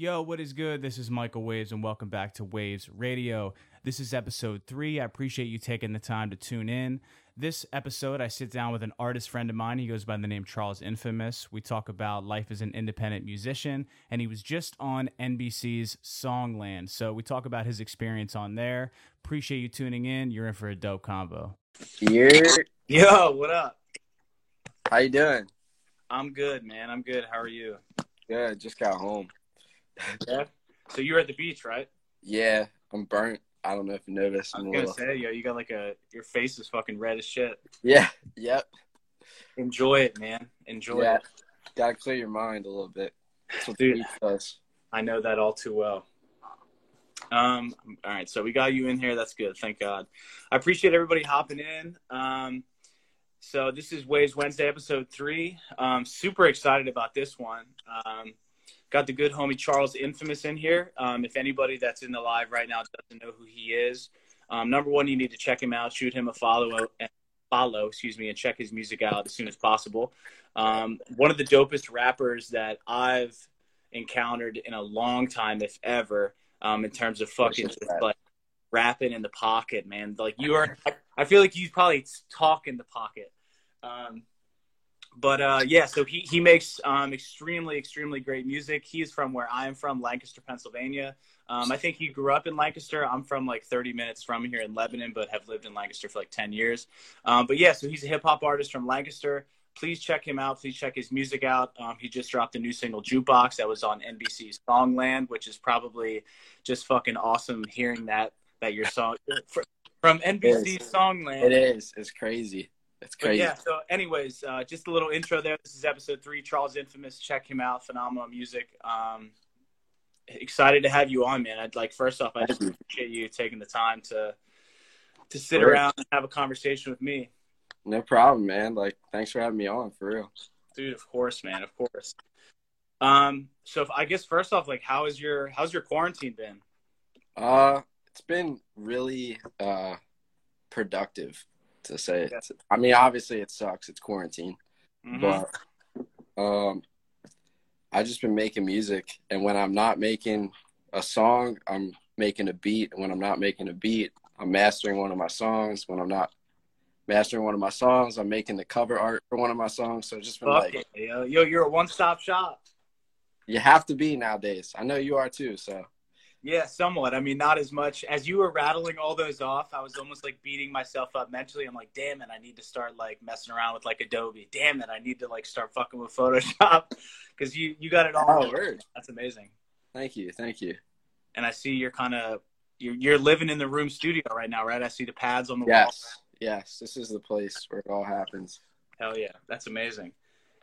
Yo, what is good? This is Michael Waves, and welcome back to Waves Radio. This is episode three. I appreciate you taking the time to tune in. This episode, I sit down with an artist friend of mine. He goes by the name Charles Infamous. We talk about life as an independent musician, and he was just on NBC's Songland. So we talk about his experience on there. Appreciate you tuning in. You're in for a dope combo. Yeah. Yo, what up? How you doing? I'm good, man. I'm good. How are you? Good. Just got home. Yeah. So you were at the beach, right? Yeah, I'm burnt. I don't know if you noticed. I I'm was gonna little- say, yo, you got like a your face is fucking red as shit. Yeah. Yep. Enjoy it, man. Enjoy Yeah. it. Gotta clear your mind a little bit. That's what Dude. does. I know that all too well. Um, all right, so we got you in here. That's good. Thank God. I appreciate everybody hopping in. Um, so this is Waves Wednesday, episode three. Um, super excited about this one. Um, got the good homie Charles Infamous in here. Um, if anybody that's in the live right now doesn't know who he is, um, number one, you need to check him out, shoot him a follow, and follow, excuse me, and check his music out as soon as possible. Um, one of the dopest rappers that I've encountered in a long time, if ever, um, in terms of fucking just like rapping in the pocket, man. Like you are, I feel like you probably talk in the pocket. Um, but uh, yeah, so he he makes um, extremely extremely great music. He's from where I'm from, Lancaster, Pennsylvania. Um, I think he grew up in Lancaster. I'm from like 30 minutes from here in Lebanon, but have lived in Lancaster for like 10 years. Um, but yeah, so he's a hip hop artist from Lancaster. Please check him out. Please check his music out. Um, he just dropped a new single, Jukebox, that was on NBC's Songland, which is probably just fucking awesome hearing that that your song from NBC's Songland. It is. It's crazy. But crazy. yeah, so anyways, uh, just a little intro there. This is episode three. Charles Infamous. Check him out. Phenomenal music. Um, excited to have you on, man. I'd like first off, I just appreciate you taking the time to to sit around and have a conversation with me, No problem, man. Like, thanks for having me on, for real. dude. Of course, man. Of course. Um, so if, I guess first off, like, how is your how's your quarantine been? Uh, it's been really uh productive to say it. Yeah. I mean, obviously it sucks. It's quarantine. Mhm. but um i just been making music and when i'm not making a song i'm making a beat and when i'm not making a beat i'm mastering one of my songs when i'm not mastering one of my songs i'm making the cover art for one of my songs so just been Fuck like it, yo, yo, you're a one stop shop. you have to be nowadays i know you are too so Yeah, somewhat. I mean, not as much as you were rattling all those off. I was almost like beating myself up mentally. I'm like, damn it, I need to start like messing around with like Adobe. Damn it, I need to like start fucking with Photoshop because you you got it all. oh word That's amazing. thank you thank you And I see you're kind of you're you're living in the room studio right now, right? I see the pads on the wall. yes yes this is the place where it all happens Hell yeah, that's amazing.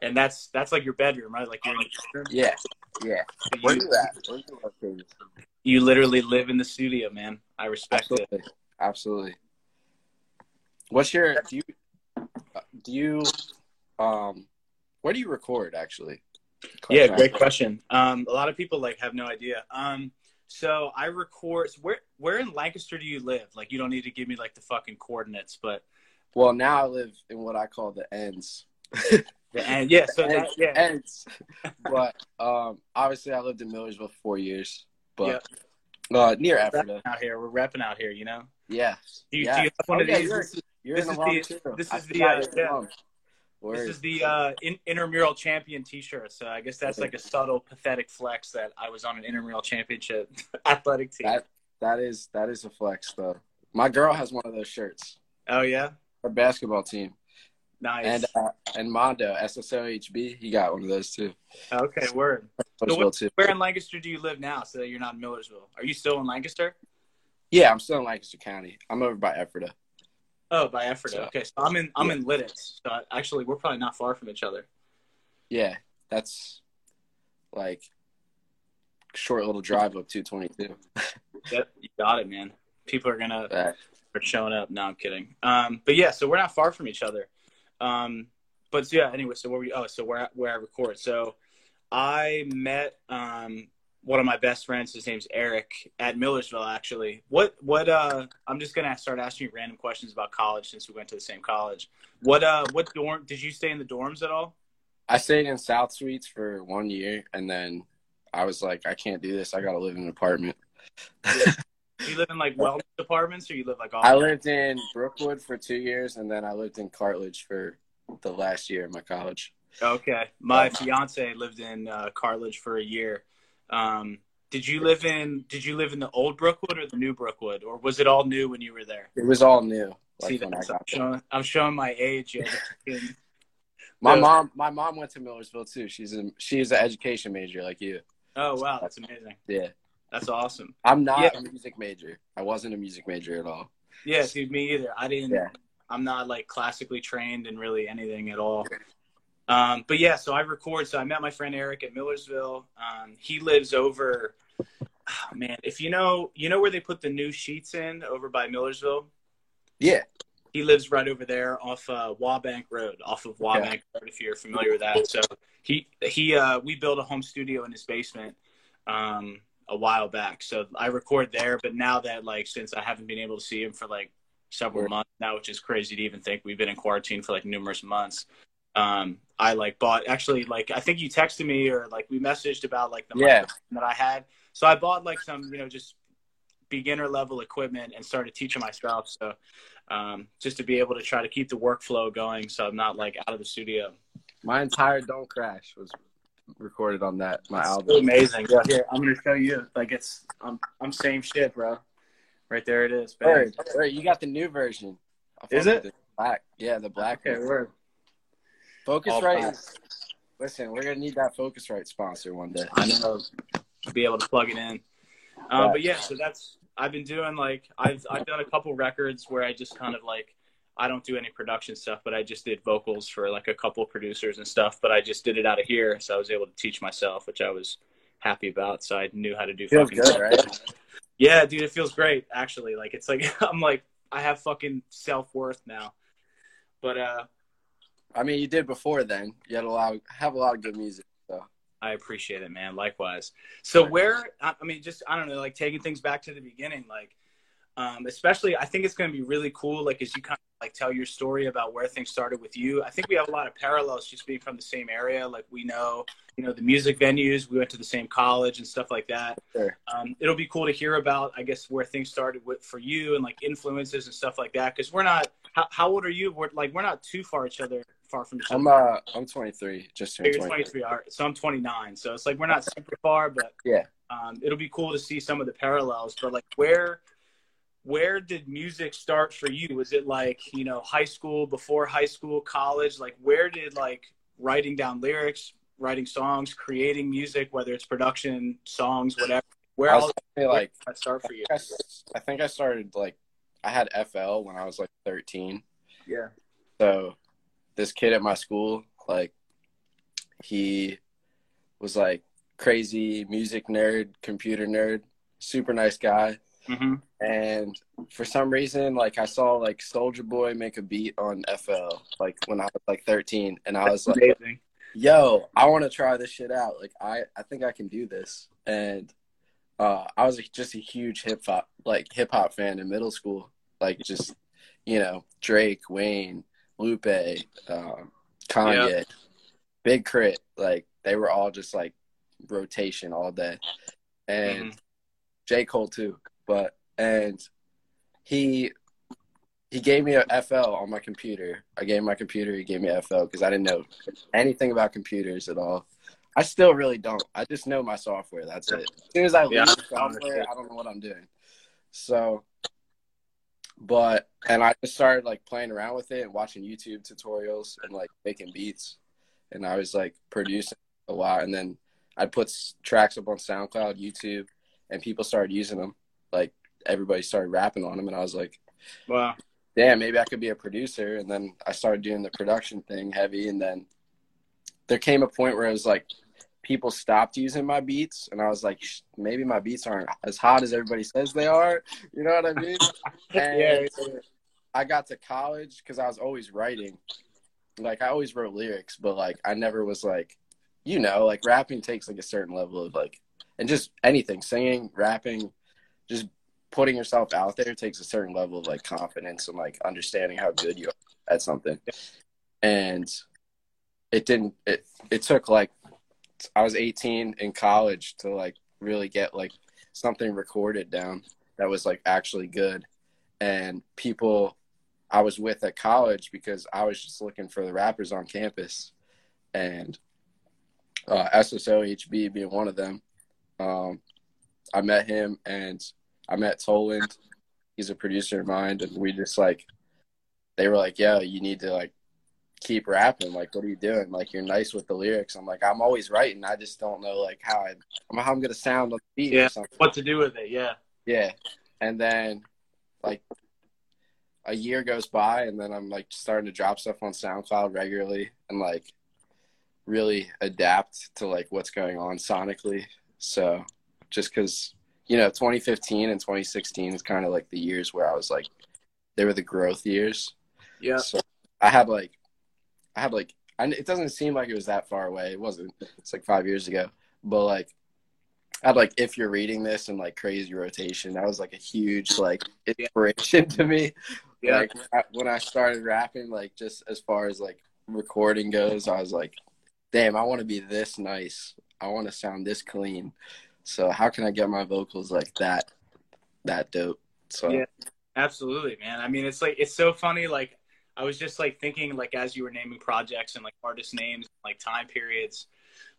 And that's that's like your bedroom, right? Like you're in your bedroom. yeah yeah But where you, where you you literally live in the studio, man. I respect it. Absolutely. Absolutely. What's your do you do you um where do you record actually? Yeah, great question. Um, a lot of people like have no idea. Um, so I record. So where where in Lancaster do you live? Like, you don't need to give me like the fucking coordinates, but Well, now I live in what I call the ends. the. Yeah. So that, ends, yeah. ends. But um obviously I lived in Millersville for four years. But uh near. Repping out here, we're repping out here. You know. Yeah. Do you, yeah. do you have one Oh, of yeah, these? You're, This, you're this is the wrong the- too. this is the, uh, yeah. this is the uh, in, intramural champion T-shirt. So I guess that's like a subtle, pathetic flex that I was on an intramural championship athletic team. That that is that is a flex though. My girl has one of those shirts. oh yeah, Her basketball team. Nice. And uh, and Mondo SSOHB, he got one of those too. okay, word. Millersville, too. Where in Lancaster do you live now? So that you're not in Millersville. Are you still in Lancaster? Yeah, I'm still in Lancaster County. I'm over by Ephrata. Oh, by Ephrata. So- okay, so I'm in I'm Yeah. in Lititz. So actually, we're probably not far from each other. Yeah, that's like short little drive up 222. Yep, you got it, man. People are gonna That- are showing up. No, I'm kidding. Um, but yeah, so we're not far from each other. Um, but so yeah, anyway, so where we oh, so where where I record. So I met um one of my best friends. His name's Eric at Millersville. Actually, what what uh, I'm just gonna start asking you random questions about college since we went to the same college. What uh, what dorm did you stay in the dorms at all? I stayed in South Suites for one year, and then I was like, I can't do this. I gotta live in an apartment. You live in like wellness apartments, or you live like off? I lived in Brookwood for two years, and then I lived in Cartledge for the last year of my college. Okay, my fiance lived in uh, Cartledge for a year. Um, did you live in Did you live in the old Brookwood or the new Brookwood, or was it all new when you were there? It was all new. Like See, when I that's, I'm, showing, I'm showing my age. Yeah. My mom, my mom went to Millersville too. She's in, she's an education major like you. oh wow, that's amazing. Yeah, That's awesome. I'm not Yeah. a music major. I wasn't a music major at all. Yeah, dude, me either. I didn't. Yeah. I'm not like classically trained in really anything at all. Um, but yeah, so I record. So I met my friend Eric at Millersville. Um, he lives over. Oh, man, if you know, you know where they put the new sheets in over by Millersville. Yeah, He lives right over there off uh, Wabank Road, off of Wabank Road. If you're familiar with that, so he he uh, we built a home studio in his basement um, a while back. So I record there, but now that like since I haven't been able to see him for like several Sure. months now, which is crazy to even think we've been in quarantine for like numerous months. Um, I like bought actually like I think you texted me or like we messaged about like the Yeah. that I had. So I bought like some you know just beginner level equipment and started teaching myself. So um, just to be able to try to keep the workflow going, so I'm not like out of the studio. my entire "Don't Crash" was recorded on that. My It's album. amazing. Yeah, here I'm gonna show you. Like it's I'm I'm same shit, bro. Right there it is. Bang. Word, word, you got the new version. I Is it? the Black. Yeah, the black. Okay, one. word. All Focusrite. black. Listen, we're gonna need that Focusrite sponsor one day. I know. Be able to plug it in. Um, but yeah, so that's I've been doing like I've I've done a couple records where I just kind of like I don't do any production stuff, but I just did vocals for like a couple producers and stuff. But I just did it out of here, so I was able to teach myself, which I was happy about. So I knew how to do Feels fucking good, right? Yeah, dude, it feels great actually. Like it's like I'm like I have fucking self worth now. But uh I mean, you did before then. You had a lot, of, have a lot of good music. So I appreciate it, man. Likewise. So where I mean, just I don't know, like taking things back to the beginning, like um, especially I think it's going to be really cool, like as you kind of like tell your story about where things started with you. I think we have a lot of parallels just being from the same area. Like we know, you know, the music venues, we went to the same college and stuff like that. Sure. Um, it'll be cool to hear about, I guess, where things started with for you and like influences and stuff like that. Because we're not. How, how old are you? We're like we're not too far each other, far from each other. I'm uh, I'm 23, just turned You're 23. 23. All right. So I'm 29. So it's like we're not super far, but Yeah. um, it'll be cool to see some of the parallels. But like, where where did music start for you? Was it like you know high school, before high school, college? Like, where did like writing down lyrics, writing songs, creating music, whether it's production, songs, whatever? Where I all definitely, like did that start for you? I think I started like I had FL when I was like 13. Yeah. So this kid at my school, like he was like crazy music nerd, computer nerd, super nice guy. Hmm And for some reason, like I saw like Soulja Boy make a beat on FL, like when I was like 13, and I was like, Amazing. yo, I want to try this shit out. Like, I, I think I can do this. And uh, I was just a huge hip hop, like hip hop fan in middle school. Like, just, you know, Drake, Wayne, Lupe, um, Kanye, Big Crit. Like, they were all just like rotation all day. And Mhm. J. Cole, too. But, and he, he gave me a FL on my computer. I gave him my computer. He gave me FL because I didn't know anything about computers at all. I still really don't. I just know my software. That's it. As soon as I leave Yeah, I software. I don't know what I'm doing. So, but and I just started like playing around with it and watching YouTube tutorials and like making beats, and I was like producing a lot. And then I put tracks up on SoundCloud, YouTube, and people started using them. Like everybody started rapping on them, and I was like, Wow. damn, maybe I could be a producer. And then I started doing the production thing heavy. And then there came a point where it was like people stopped using my beats. And I was like, maybe my beats aren't as hot as everybody says they are. You know what I mean? And Yeah. I got to college because I was always writing. Like I always wrote lyrics, but like I never was like, you know, like rapping takes like a certain level of like, and just anything, singing, rapping, just putting yourself out there takes a certain level of like confidence and like understanding how good you are at something. And it didn't. It it took like I was 18 in college to like really get like something recorded down that was like actually good. And people I was with at college because I was just looking for the rappers on campus. And uh, SSOHB being one of them, um, I met him and I met Toland. He's a producer of mine. And we just like, they were like, yeah, you need to like keep rapping. Like, what are you doing? Like, you're nice with the lyrics. I'm like, I'm always writing. I just don't know like how I, how I'm gonna sound on the beat. Yeah, what to do with it? Yeah, yeah. And then, like, a year goes by, and then I'm like starting to drop stuff on SoundCloud regularly, and like really adapt to like what's going on sonically. So, just because you know, 2015 and 2016 is kind of like the years where I was like, they were the growth years. Yeah. So I had like I had like, and it doesn't seem like it was that far away. It wasn't. It's like five years ago. But like, I had like, if you're reading this and like crazy rotation, that was like a huge like inspiration to me. Yeah. Like when I started rapping, like just as far as like recording goes, I was like, damn, I want to be this nice. I want to sound this clean. So how can I get my vocals like that, that dope? So yeah, absolutely, man. I mean, it's like it's so funny. Like I was just like thinking, like as you were naming projects and like artist names, like time periods,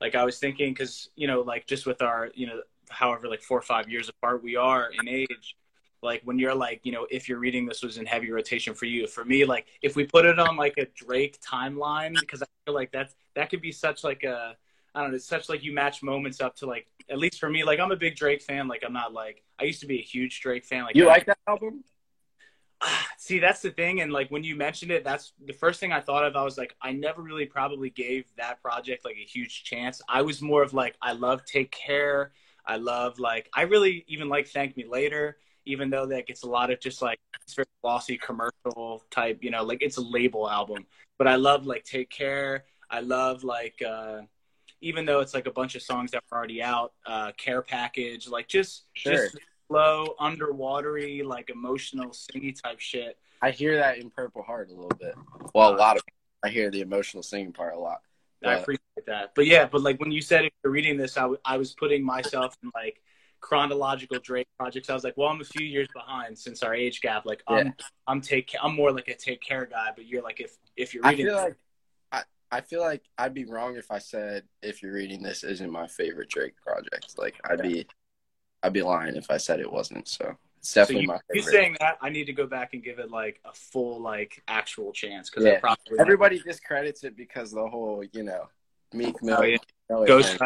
like I was thinking, because you know, like just with our, you know, however like four or five years apart we are in age, like when you're like, you know, if you're reading this was in heavy rotation for you, for me, like if we put it on like a Drake timeline, because I feel like that's that could be such like a I don't know, it's such like you match moments up to like at least for me, like I'm a big Drake fan. Like I'm not like I used to be a huge Drake fan. Like you I, like that album? See, that's the thing. And like when you mentioned it, that's the first thing I thought of. I was like, I never really probably gave that project like a huge chance. I was more of like, I love Take Care. I love like, I really even like Thank Me Later, even though that gets a lot of just like, it's very glossy commercial type, you know, like it's a label album. But I love like Take Care. I love like, uh, even though it's like a bunch of songs that were already out, uh, Care Package, like just, sure. just slow, underwatery, like emotional, singy type shit. I hear that in Purple Heart a little bit. Well, a lot of I hear the emotional singing part a lot. But... I appreciate that. But yeah, but like when you said if you're reading this, I, w- I was putting myself in like chronological Drake projects. I was like, well, I'm a few years behind since our age gap. Like I'm. I'm take I'm more like a take care guy, but you're like if if you're reading I feel like I, feel like I'd be wrong if I said if you're reading this isn't my favorite Drake project. Like I'd be I'd be lying if I said it wasn't. So it's definitely so you, my favorite. You saying that? I need to go back and give it like a full like actual chance because yeah. probably everybody discredits it because the whole you know Meek oh, Mill, oh, yeah. Ghost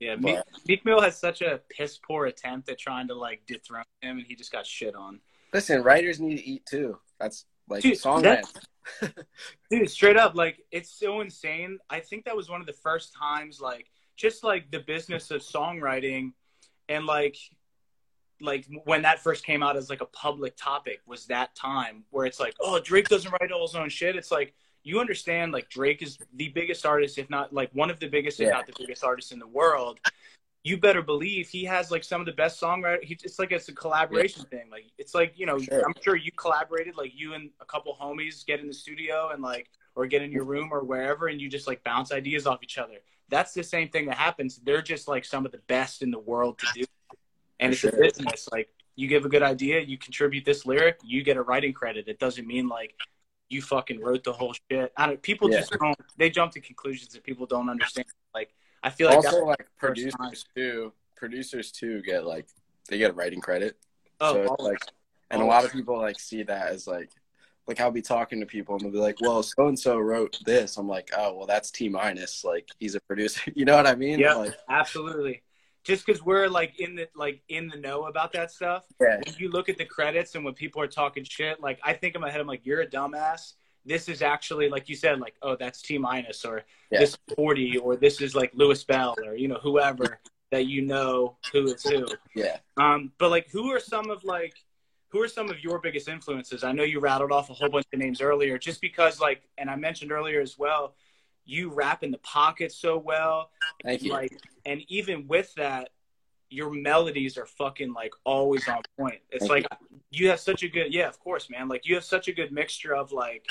Yeah, Meek, Meek Mill has such a piss poor attempt at trying to like dethrone him, and he just got shit on. Listen, writers need to eat too. That's like dude, song dude, straight up, like it's so insane. I think that was one of the first times, like just like the business of songwriting and like like when that first came out as like a public topic was that time where it's like oh drake doesn't write all his own shit. It's like you understand like drake is the biggest artist if not like one of the biggest if not the biggest artist in the world you better believe he has like some of the best songwriters it's like it's a collaboration yeah. thing like it's like you know sure. i'm sure you collaborated like you and a couple homies get in the studio and like or get in your mm-hmm. room or wherever and you just like bounce ideas off each other that's the same thing that happens. They're just like some of the best in the world to do. And it's a business. Like you give a good idea, you contribute this lyric, you get a writing credit. It doesn't mean like you fucking wrote the whole shit. I don't, people yeah. just don't. They jump to conclusions that people don't understand. Like I feel like also like producers too. Producers too get like they get writing credit. Oh, so like, and a lot of people like see that as like like I'll be talking to people and they'll be like, "Well, so and so wrote this." I'm like, "Oh, well, that's T minus. Like he's a producer. you know what I mean?" Yeah, like, absolutely. Just because we're like in the like in the know about that stuff. Yeah. When you look at the credits and when people are talking shit, like I think in my head, I'm like, "You're a dumbass." This is actually like you said, like, "Oh, that's T minus," or yeah. "This 40," or "This is like Louis Bell," or you know whoever that you know who is who. Yeah. Um, but like, who are some of like who are some of your biggest influences? I know you rattled off a whole bunch of names earlier, just because, like, and I mentioned earlier as well, you rap in the pocket so well. Thank you. Like, and even with that, your melodies are fucking like always on point. It's Thank like you. you have such a good, yeah, of course, man. Like you have such a good mixture of like,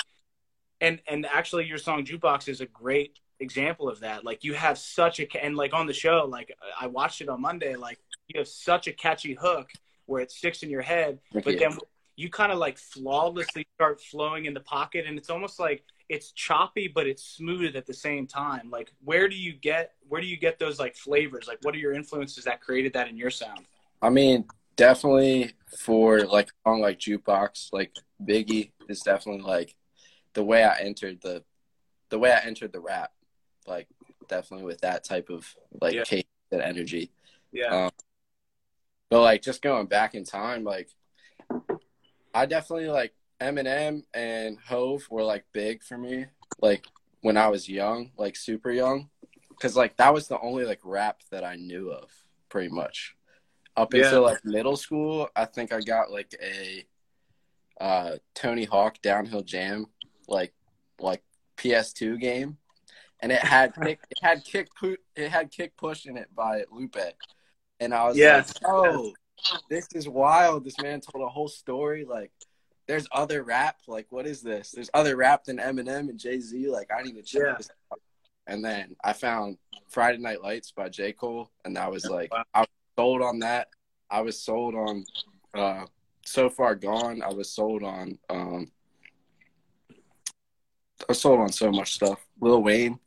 and and actually, your song "Jukebox" is a great example of that. Like you have such a and like on the show, like I watched it on Monday. Like you have such a catchy hook where it sticks in your head, but then you kind of like flawlessly start flowing in the pocket, and it's almost like it's choppy but it's smooth at the same time. Like where do you get where do you get those like flavors? Like what are your influences that created that in your sound? I mean, definitely for like a song like Jukebox, like Biggie is definitely like the way I entered the the way I entered the rap, like definitely with that type of like yeah. and energy. Yeah. Um, but like just going back in time, like I definitely like Eminem and Hove were like big for me, like when I was young, like super young, because like that was the only like rap that I knew of, pretty much. Up yeah. until like middle school, I think I got like a uh, Tony Hawk Downhill Jam, like like PS2 game, and it had kick, it had kick it had kick push in it by Lupe, and I was yes. like, oh, this is wild. This man told a whole story. Like, there's other rap. Like, what is this? There's other rap than Eminem and Jay Z. Like, I need to check yeah. this out. And then I found Friday Night Lights by J Cole, and I was like, wow. I was sold on that. I was sold on uh, So Far Gone. I was sold on. Um, I sold on so much stuff. Lil Wayne.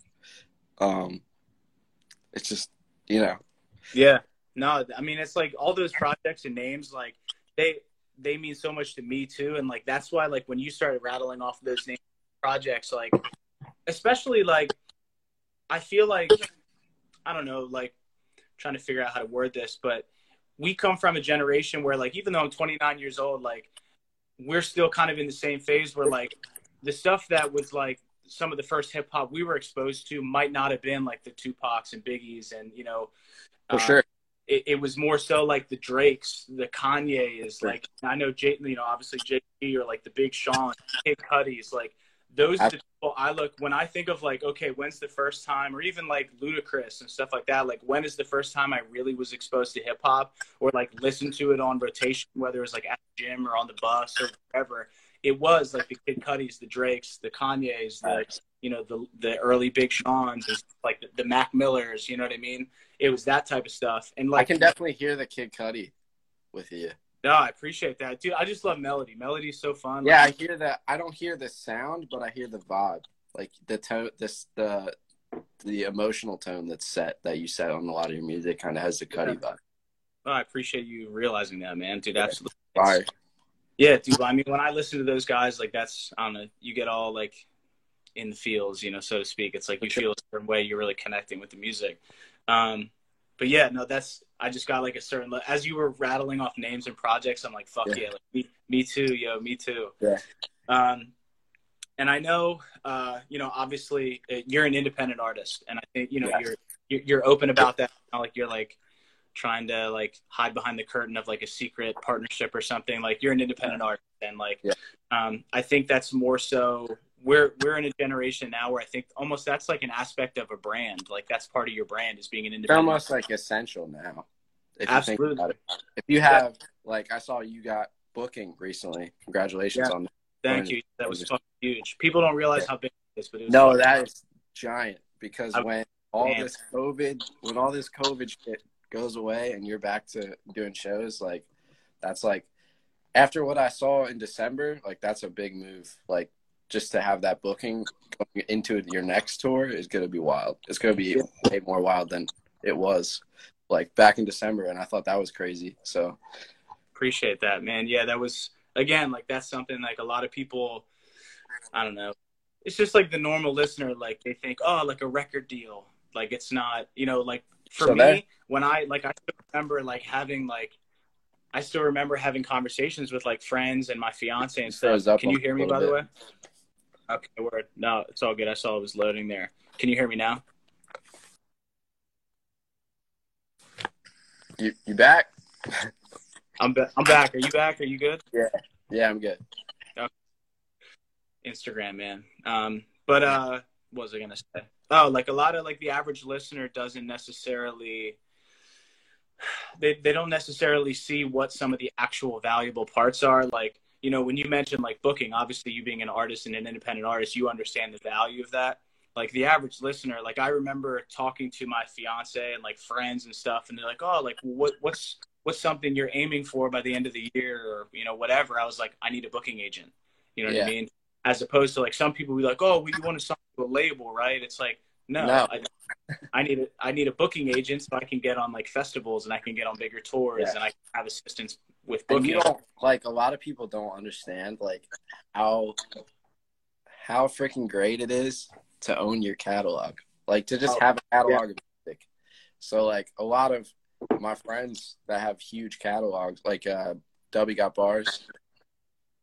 Um, it's just you know. Yeah. No, I mean it's like all those projects and names, like they they mean so much to me too, and like that's why like when you started rattling off those names projects, like especially like I feel like I don't know, like trying to figure out how to word this, but we come from a generation where like even though I'm 29 years old, like we're still kind of in the same phase where like the stuff that was like some of the first hip hop we were exposed to might not have been like the Tupacs and Biggies and you know for uh, sure it, it, was more so like the Drakes, the Kanye is like I know Jay, you know, obviously JP or like the Big Sean, Kid Cudi's like those are the people I look when I think of like okay, when's the first time, or even like Ludacris and stuff like that. Like when is the first time I really was exposed to hip hop or like listened to it on rotation, whether it was like at the gym or on the bus or whatever. It was like the Kid Cudi's, the Drakes, the Kanyes, the you know the the early Big Sean's, like the, the Mac Millers. You know what I mean? it was that type of stuff. And like, I can definitely hear the Kid Cudi with you. No, I appreciate that, dude. I just love melody. Melody's so fun. Yeah, like, I hear that. I don't hear the sound, but I hear the vibe, like the tone, this the the emotional tone that's set that you set on a lot of your music kind of has the Cudi yeah. vibe. Oh, I appreciate you realizing that, man, dude. Absolutely. Fire. Yeah, dude. I mean, when I listen to those guys, like that's I don't know, you get all like in the feels, you know, so to speak. It's like you feel a certain way. You're really connecting with the music. Um, but yeah, no, that's I just got like a certain as you were rattling off names and projects. I'm like, fuck yeah, yeah like, me, me too, yo, me too. Yeah. Um, and I know, uh, you know, obviously uh, you're an independent artist, and I think you know you're you're open about that. Like you're like trying to like hide behind the curtain of like a secret partnership or something. Like you're an independent artist, and like, yeah. um, I think that's more so we're we're in a generation now where I think almost that's like an aspect of a brand. Like that's part of your brand is being an independent. It's almost like essential now. If Absolutely. You if you have like I saw you got booking recently. Congratulations yeah. on that. Thank you. That was fucking huge. People don't realize how big it is, but it was No, that is giant because I, when all man. this COVID when all this COVID shit goes away and you're back to doing shows, like that's like after what I saw in December, like that's a big move. Like just to have that booking going into your next tour is going to be wild. It's going to be way more wild than it was like back in December, and I thought that was crazy. So appreciate that, man. Yeah, that was again like that's something like a lot of people. I don't know. It's just like the normal listener, like they think, oh, like a record deal. Like it's not, you know, like for so me, that- when I like I still remember like having like I still remember having conversations with like friends and my fiance and stuff. Can you hear me by bit. the way? Okay, word. No, it's all good. I saw it was loading there. Can you hear me now? You you back? I'm ba- I'm back. Are you back? Are you good? Yeah. Yeah, I'm good. Okay. Instagram, man. Um, but uh, what was I gonna say? Oh, like a lot of like the average listener doesn't necessarily they they don't necessarily see what some of the actual valuable parts are. Like you know, when you mentioned like booking, obviously you being an artist and an independent artist, you understand the value of that. like the average listener, like I remember talking to my fiance and like friends and stuff, and they're like, "Oh, like what what's what's something you're aiming for by the end of the year, or you know whatever." I was like, "I need a booking agent." You know Yeah. what I mean? As opposed to like some people be like, "Oh, you want to sign to a label, right?" It's like, no, No. I, I need a I need a booking agent so I can get on like festivals and I can get on bigger tours Yeah. and I can have assistance with And booking. you don't like a lot of people don't understand like how how freaking great it is to own your catalog. Like to just Oh, have a catalog of music. So like a lot of my friends that have huge catalogs, like uh Dubby got bars.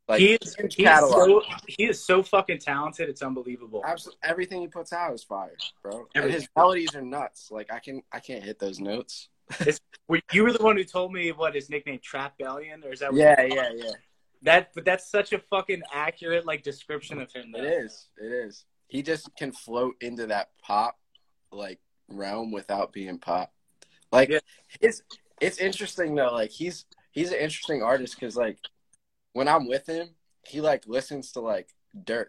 Like he is he is, so, he is so fucking talented. It's unbelievable. Absolutely, everything he puts out is fire, bro. And his melodies are nuts. Like I can, I can't hit those notes. Were- You were the one who told me what his nickname Trap Bellion, or is that what Yeah, yeah, yeah. that? But that's such a fucking accurate like description of him. Though. It is. It is. He just can float into that pop like realm without being pop. Like Yeah. it's it's interesting though. Like he's he's an interesting artist because like when I'm with him, he like listens to like Durk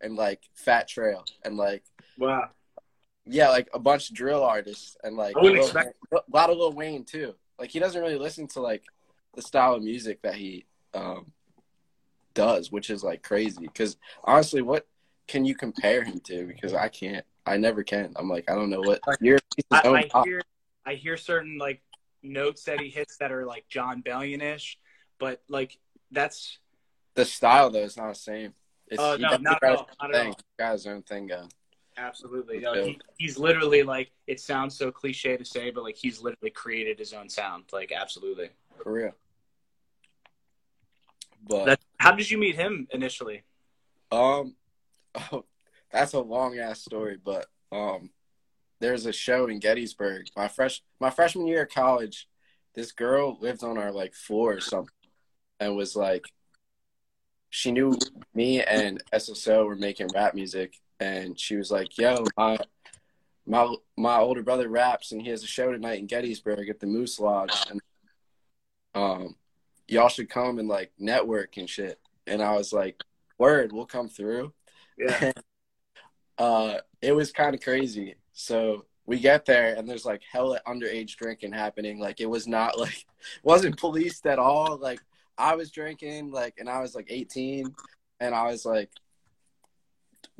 and like Fat Trel and like Wow. yeah, like a bunch of drill artists and like I wouldn't Lil- expect- a lot of Lil Wayne too. Like he doesn't really listen to like the style of music that he um does, which is like crazy. Because honestly, what can you compare him to? Because I can't. I never can. I'm like I don't know what you're. he's his own I, I hear I hear certain like notes that he hits that are like Jon Bellion ish, but like that's The style though is not the same. It's, Oh, no, not at all, not at all. Got his own thing going. absolutely. No, he, he's literally like it sounds so cliche to say, but like he's literally created his own sound. Like absolutely. For real. But That, how did you meet him initially? Um, oh, that's a long ass story, but um, there's a show in Gettysburg. My fresh my freshman year of college, this girl lived on our like floor or something, and was like, she knew me and SSO were making rap music, and she was like, "Yo, my my my older brother raps, and he has a show tonight in Gettysburg at the Moose Lodge, and um, y'all should come and like network and shit." And I was like, "Word, we'll come through." Yeah. uh, it was kind of crazy. So we get there and there's like hella underage drinking happening. Like it was not like wasn't policed at all. Like I was drinking like and I was like 18 and I was like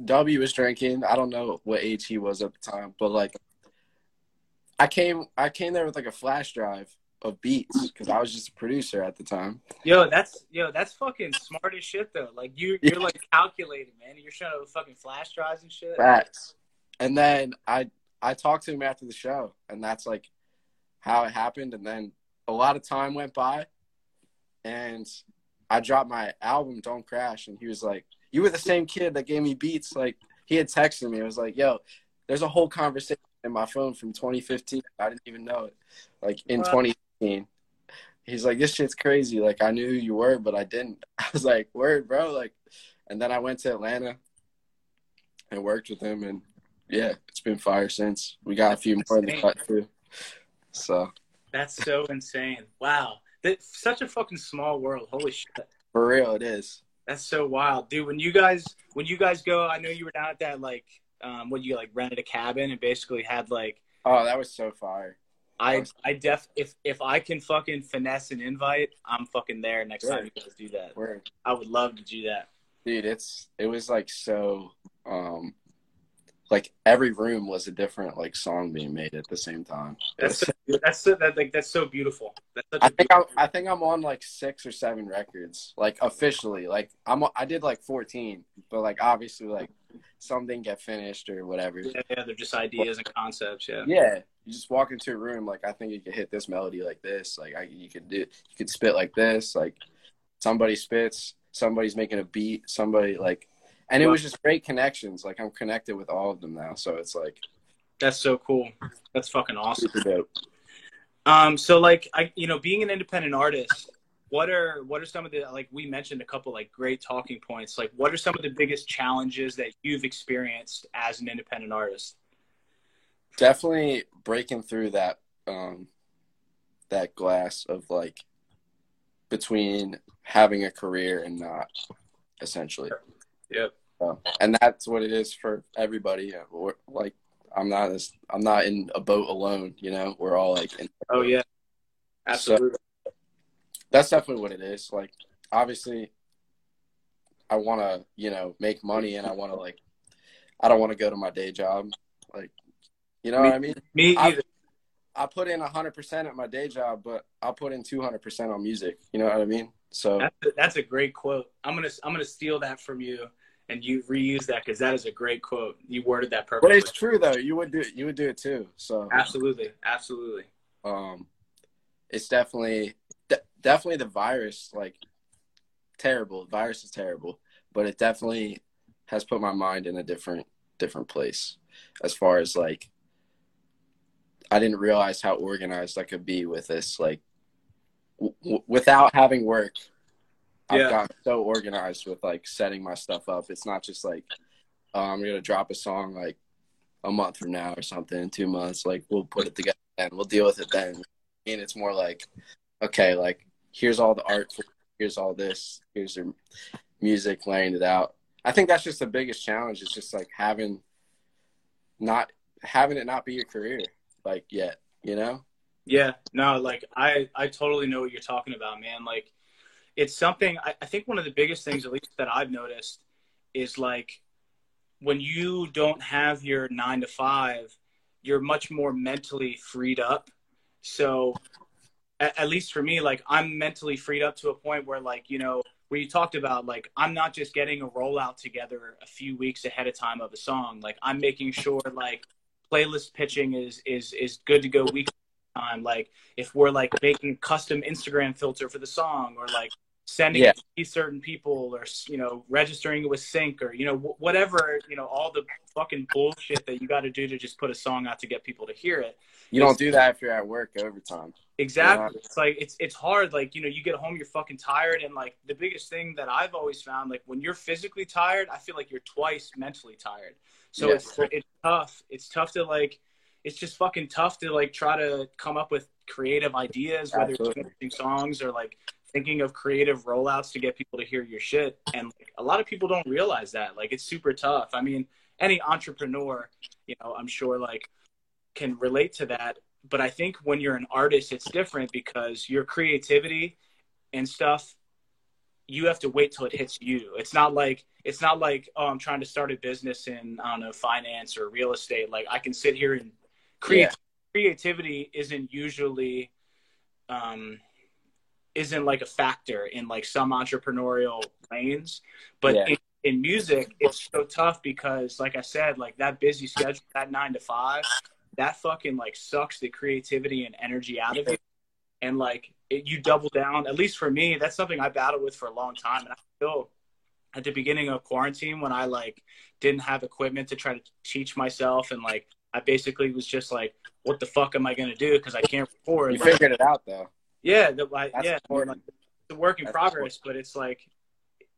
W was drinking. I don't know what age he was at the time, but like I came I came there with like a flash drive of beats because I was just a producer at the time. Yo, that's yo, that's fucking smart as shit though. Like you, you're like calculating, man. You're showing up fucking flash drives and shit. Facts. And then I I talked to him after the show, and that's like how it happened. And then a lot of time went by, and I dropped my album "Don't Crash," and he was like, "You were the same kid that gave me beats." Like he had texted me. I was like, "Yo, there's a whole conversation in my phone from 2015. I didn't even know it. Like in Wow. 2015." He's like, "This shit's crazy. Like I knew who you were, but I didn't." I was like, "Word, bro." Like, and then I went to Atlanta and worked with him, and yeah, it's been fire since. We got a few more in the cut too. So That's so insane. Wow. That's such a fucking small world. Holy shit. for real, it is. That's so wild, dude. When you guys when you guys go, I know you were down at that like um when you like rented a cabin and basically had like Oh, that was so fire. I I def if if I can fucking finesse an invite, I'm fucking there next Sure. time you guys do that. Word. I would love to do that. Dude, it's it was like so um like every room was a different like song being made at the same time. That's so, that's so, that like that's so beautiful. That's I think I'm, I think I'm on like six or seven records, like officially. Like I'm I did like 14, but like obviously like some didn't get finished or whatever. yeah, yeah, they're just ideas and concepts. Yeah. Yeah, you just walk into a room like I think you could hit this melody like this. Like I, you could do, you could spit like this. Like somebody spits, somebody's making a beat, somebody like, and it was just great connections. Like I'm connected with all of them now, so it's like That's so cool. That's fucking awesome. Um, so like I, you know, being an independent artist, what are what are some of the like we mentioned a couple like great talking points. Like, what are some of the biggest challenges that you've experienced as an independent artist? Definitely breaking through that um that glass of like between having a career and not, essentially. Yep. So, and that's what it is for everybody. We're, like I'm not as, I'm not in a boat alone. You know, we're all like. In, oh yeah, absolutely. So, that's definitely what it is. Like obviously, I want to you know make money and I want to like I don't want to go to my day job. Like you know me, what I mean? Me either. I, I put in 100% at my day job, but I'll put in 200% on music. You know what I mean? So that's a, that's a great quote. I'm gonna I'm gonna steal that from you and you reuse that because that is a great quote. You worded that perfectly. But it's true though. You would do it. You would do it too. So absolutely, absolutely. Um, it's definitely de- definitely the virus. Like terrible. The virus is terrible, but it definitely has put my mind in a different different place as far as like I didn't realize how organized I could be with this. Like, w- without having work, I've Yeah. gotten so organized with like setting my stuff up. It's not just like oh, I'm gonna drop a song like a month from now or something in two months. Like we'll put it together and we'll deal with it then. And it's more like, okay, like here's all the art, for, here's all this, here's the music, laying it out. I think that's just the biggest challenge. Is just like having not having it not be your career like yet. You know? Yeah, no, like I I totally know what you're talking about, man. Like it's something I, I think one of the biggest things, at least that I've noticed, is like when you don't have your nine to five, you're much more mentally freed up. So at, at least for me, like I'm mentally freed up to a point where like, you know, where you talked about like I'm not just getting a rollout together a few weeks ahead of time of a song. Like I'm making sure like playlist pitching is is is good to go week time. Like if we're like making custom Instagram filter for the song or like sending Yeah. it to certain people or you know registering it with sync or you know wh- whatever you know all the fucking bullshit that you got to do to just put a song out to get people to hear it You don't do that if you're at work overtime. Exactly. It's like it's it's hard. Like you know, you get home, you're fucking tired, and like the biggest thing that I've always found, like when you're physically tired, I feel like you're twice mentally tired. So Yes. it's it's tough. It's tough to like. It's just fucking tough to like try to come up with creative ideas, whether Absolutely. it's songs or like thinking of creative rollouts to get people to hear your shit. And like, a lot of people don't realize that. Like it's super tough. I mean, any entrepreneur, you know, I'm sure like can relate to that but I think when you're an artist, it's different because your creativity and stuff, you have to wait till it hits you. It's not like it's not like oh, I'm trying to start a business in I don't know finance or real estate. Like I can sit here and create. Yeah. Creativity isn't usually, um, isn't like a factor in like some entrepreneurial lanes, but Yeah. in, in music, it's so tough because, like I said, like that busy schedule, that nine to five, that fucking like sucks the creativity and energy out of you. And like it, you double down. At least for me, that's something I battled with for a long time. And I still, at the beginning of quarantine, when I like didn't have equipment to try to teach myself, and like I basically was just like, "What the fuck am I gonna do?" Because I can't record. You figured it out though. Yeah, the, I, That's yeah, important. it's a work in That's progress, but it's like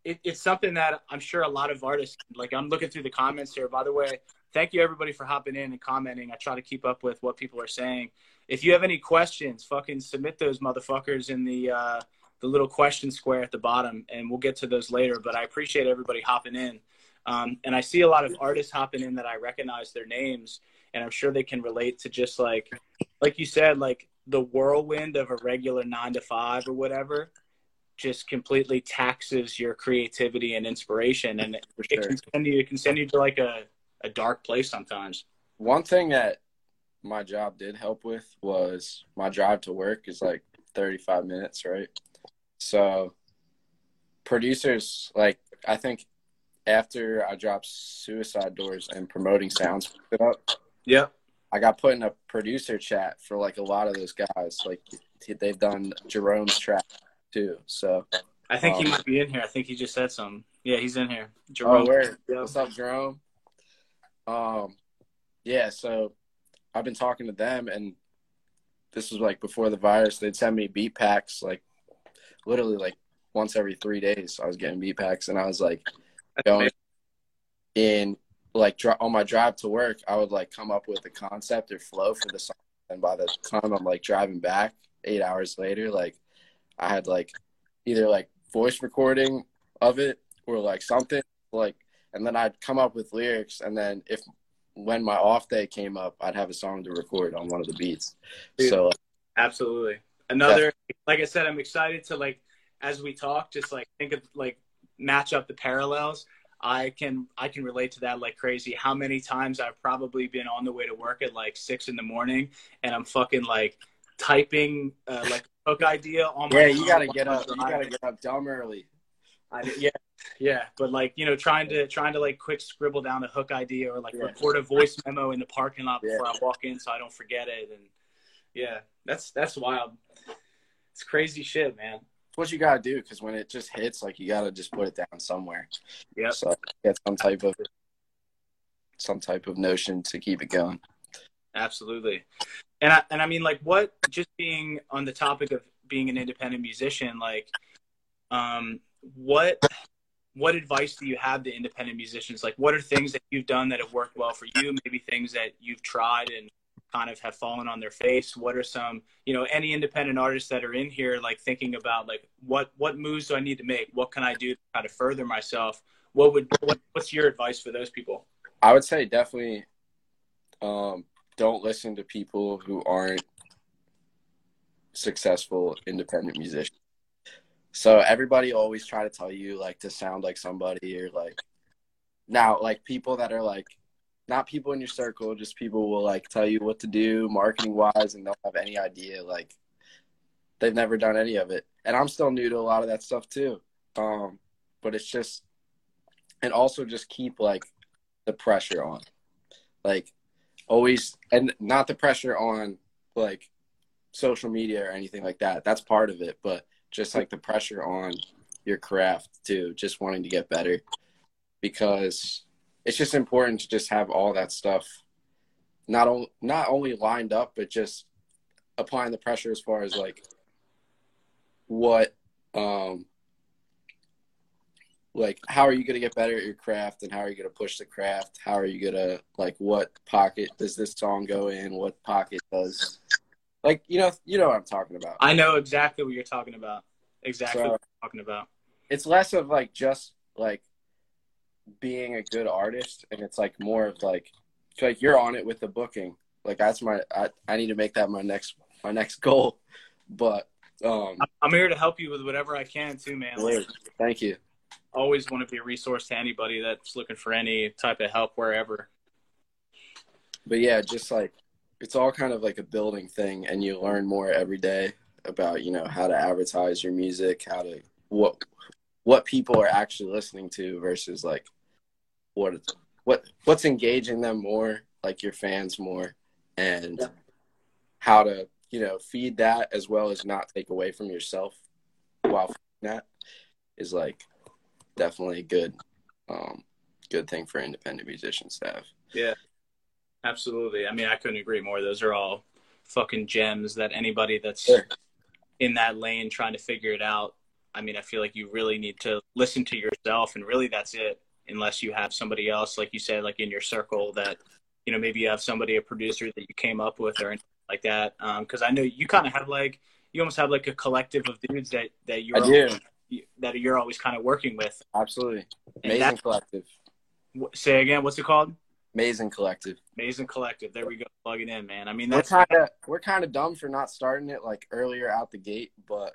it, it's something that I'm sure a lot of artists like. I'm looking through the comments here. By the way, thank you everybody for hopping in and commenting. I try to keep up with what people are saying. If you have any questions, fucking submit those motherfuckers in the uh, the little question square at the bottom, and we'll get to those later. But I appreciate everybody hopping in. Um, and I see a lot of artists hopping in that I recognize their names, and I'm sure they can relate to just like, like you said, like the whirlwind of a regular nine to five or whatever, just completely taxes your creativity and inspiration, and it, For it can send you, it can send you to like a, a dark place sometimes. One thing that my job did help with was my drive to work is like 35 minutes, right? So producers, like, I think after I dropped Suicide Doors and promoting sounds up, Yep. I got put in a producer chat for like a lot of those guys. Like they've done Jerome's track too. So I think he Um, might be in here. I think he just said something. Yeah, he's in here. oh, Jerome. where? Yeah. What's up, Jerome? Um, yeah. So I've been talking to them, and this was like before the virus. They'd send me beat packs, like literally like once every three days. I was getting beat packs, and I was like going in like on my drive to work. I would like come up with a concept or flow for the song, and by the time I'm like driving back eight hours later, like I had like either like voice recording of it or like something like and then I'd come up with lyrics, and then if when my off day came up, I'd have a song to record on one of the beats. Dude. So Absolutely. Another, like I said, I'm excited to like as we talk, just like think of like match up the parallels. I can I can relate to that like crazy. How many times I've probably been on the way to work at like six in the morning, and I'm fucking like typing uh, like hook idea on my yeah, you gotta get up. You gotta get up dumb early. I, yeah, yeah, but like you know, trying to trying to like quick scribble down a hook idea or like Yeah. record a voice memo in the parking lot Yeah. before I walk in, so I don't forget it. And yeah, that's that's wild. It's crazy shit, man. What you gotta do because when it just hits, like you gotta just put it down somewhere. Yeah. So get some type of some type of notion to keep it going. Absolutely. And I, and I mean, like, what, just being on the topic of being an independent musician, like, um, what, what advice do you have to independent musicians? Like, what are things that you've done that have worked well for you? Maybe things that you've tried and kind of have fallen on their face. What are some, you know, any independent artists that are in here, like thinking about like, what, what moves do I need to make? What can I do to kind of further myself? What would, what, what's your advice for those people? I would say definitely um, don't listen to people who aren't successful independent musicians. So everybody always try to tell you like to sound like somebody or like now like people that are like not people in your circle, just people will like tell you what to do marketing wise and don't have any idea like they've never done any of it. And I'm still new to a lot of that stuff too. Um, but it's just and also just keep like the pressure on. Like always and not the pressure on like social media or anything like that. That's part of it, but just like the pressure on your craft too, just wanting to get better because it's just important to just have all that stuff not only not only lined up but just applying the pressure as far as like what um like how are you going to get better at your craft and how are you going to push the craft how are you going to like what pocket does this song go in what pocket does like you know you know what i'm talking about I know exactly what you're talking about. Exactly So- what you're talking about. it's less of like just like being a good artist and it's like more of like like you're on it with the booking like that's my i, I need to make that my next my next goal but um I'm- here to help you with whatever I can too, man. Like, thank you always want to be a resource to anybody that's looking for any type of help wherever. but yeah just like it's all kind of like a building thing and you learn more every day about you know how to advertise your music how to what what people are actually listening to versus like what what what's engaging them more like your fans more and Yeah. how to you know feed that as well as not take away from yourself while that is like definitely a good um good thing for independent musicians to have Yeah, absolutely. I mean, I couldn't agree more. Those are all fucking gems that anybody that's Sure. in that lane trying to figure it out. I mean, I feel like you really need to listen to yourself, and really that's it. Unless you have somebody else, like you said, like in your circle that, you know, maybe you have somebody, a producer that you came up with or anything like that. Because I know you kind of have like, you almost have like a collective of dudes that that you're do. that you're always kind of working with. absolutely amazing collective say again, what's it called? amazing collective Amazing Collective. There we go. Plug it in, man. I mean, we're that's kind of we're kind of dumb for not starting it like earlier out the gate, but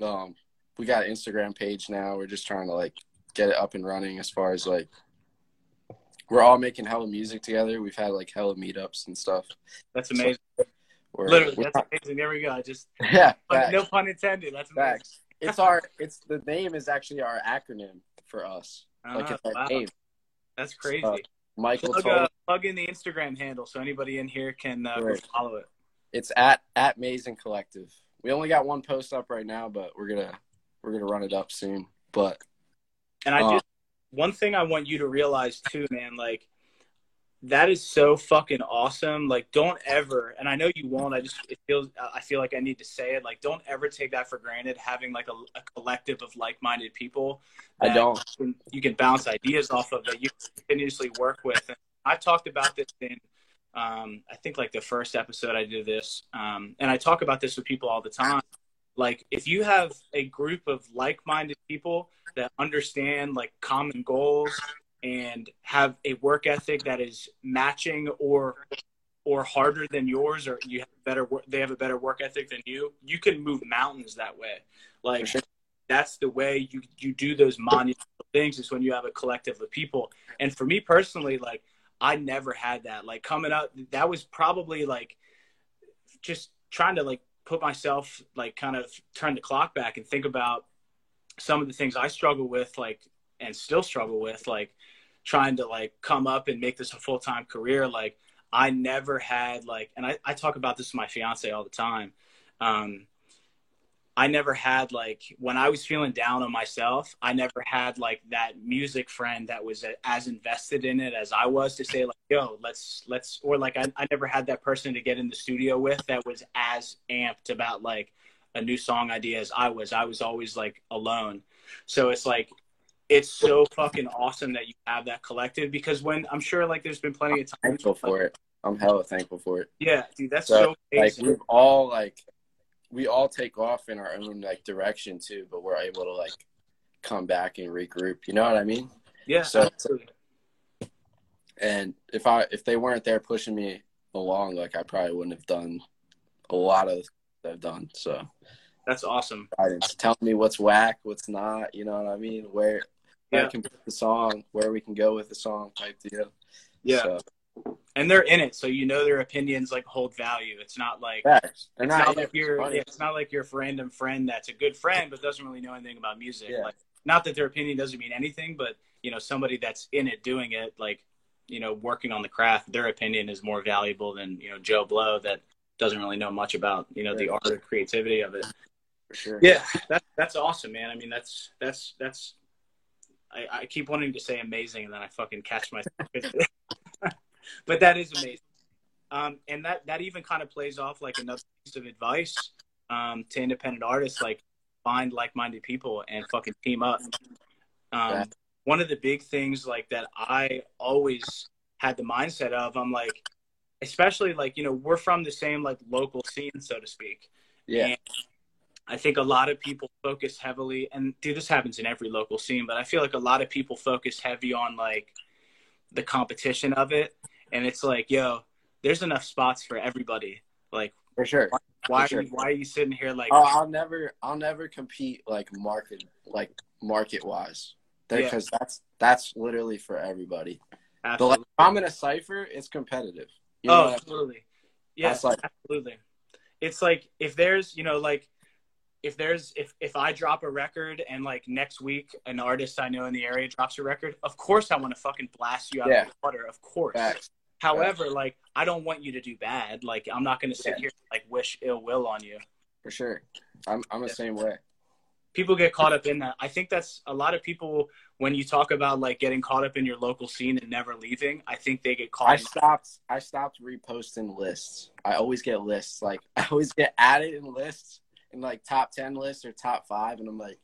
um, we got an Instagram page now. We're just trying to like get it up and running. As far as like, we're all making hella music together. We've had like hella meetups and stuff. that's amazing. We're, Literally, we're that's amazing. There we go. I just yeah, facts, no pun intended. That's amazing. facts. It's our it's the name is actually our acronym for us. Like Ah, it's our wow. name. That's crazy. Uh, Michael plug, told uh, plug in the Instagram handle so anybody in here can uh, Right. follow it. it's at at Amazing Collective. We only got one post up right now, but we're gonna we're gonna run it up soon. But And I Uh, just one thing I want you to realize too, man. Like that is so fucking awesome. Like, don't ever, and I know you won't. I just it feels I feel like I need to say it. Like, don't ever take that for granted. Having like a, a collective of like-minded people. I don't. You can, bounce ideas off of that you continuously work with. And I've talked about this in. Um, I think like the first episode I did this, um, and I talk about this with people all the time. Like, if you have a group of like-minded people that understand like common goals and have a work ethic that is matching or or harder than yours or you have better they have a better work ethic than you you can move mountains that way. Like sure. that's the way you you do those monumental things is when you have a collective of people. And for me personally like i never had that. Like coming up that was probably like just trying to like put myself like kind of turn the clock back and think about some of the things i struggle with like and still struggle with like trying to like come up and make this a full-time career like I never had like, and I, I talk about this with my fiance all the time. Um, I never had like when I was feeling down on myself, I never had like that music friend that was as invested in it as I was to say like, yo, let's let's or like I, I never had that person to get in the studio with that was as amped about like a new song idea as I was. I was always like alone. So it's like it's so fucking awesome that you have that collective because when I'm sure like there's been plenty of times thankful for it. I'm hella thankful for it. Yeah, dude, that's So, so, Like we've all like we all take off in our own like direction too, but we're able to like come back and regroup. You know what I mean? yeah, so- absolutely. And if I if they weren't there pushing me along, like I probably wouldn't have done a lot of I've done. So That's awesome. guidance, telling me what's whack, what's not. You know what I mean? Where where Yeah. I can put the song, where we can go with the song, type deal. Yeah, So, and they're in it, so you know their opinions like hold value. It's not like facts. They're it's not, not like you're money. it's not like your random friend that's a good friend but doesn't really know anything about music. Yeah. Like not that their opinion doesn't mean anything, but you know somebody that's in it doing it, like you know working on the craft, their opinion is more valuable than you know Joe Blow that doesn't really know much about you know the art or creativity of it. for sure. Yeah, that's that's awesome, man. I mean, that's that's that's. I, I keep wanting to say amazing, and then I fucking catch myself. but that is amazing, um, and that that even kind of plays off like another piece of advice um, to independent artists: like find like-minded people and fucking team up. Um, Yeah. One of the big things like that I always had the mindset of, I'm like, especially like you know we're from the same like local scene, so to speak. Yeah. And I think a lot of people focus heavily, and dude, this happens in every local scene, but I feel like a lot of people focus heavy on like the competition of it. And it's like, yo, there's enough spots for everybody. Like, For sure. why, sure. are, you, why are you sitting here like, Oh, I'll never, I'll never compete like market, like market wise, Yeah. because that's that's literally for everybody. But like, absolutely. if I'm in a cipher, it's competitive. You know oh, what I mean? absolutely. Yes, like- absolutely. It's like if there's, you know, like if there's if if I drop a record and like next week an artist I know in the area drops a record, of course I want to fucking blast you out Yeah. of the water. Of course. Facts. However, like I don't want you to do bad. Like I'm not going to sit Yeah. here like wish ill will on you. for sure. I'm I'm the same way. People get caught up in that. I think that's a lot of people when you talk about like getting caught up in your local scene and never leaving. I think they get caught. I in stopped. I stopped reposting lists. I always get lists. Like I always get added in lists in like top ten lists or top five, and I'm like,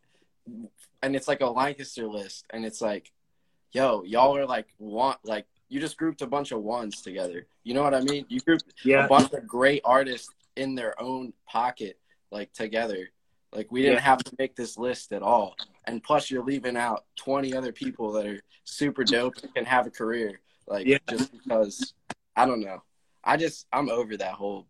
and it's like a Lancaster list, and it's like, yo, y'all are like want like you just grouped a bunch of ones together. You know what I mean? You grouped yeah, a bunch of great artists in their own pocket, like together. Like we didn't Yeah. have to make this list at all. And plus, you're leaving out 20 other people that are super dope and can have a career. Like Yeah. just because I don't know. I just I'm over that whole.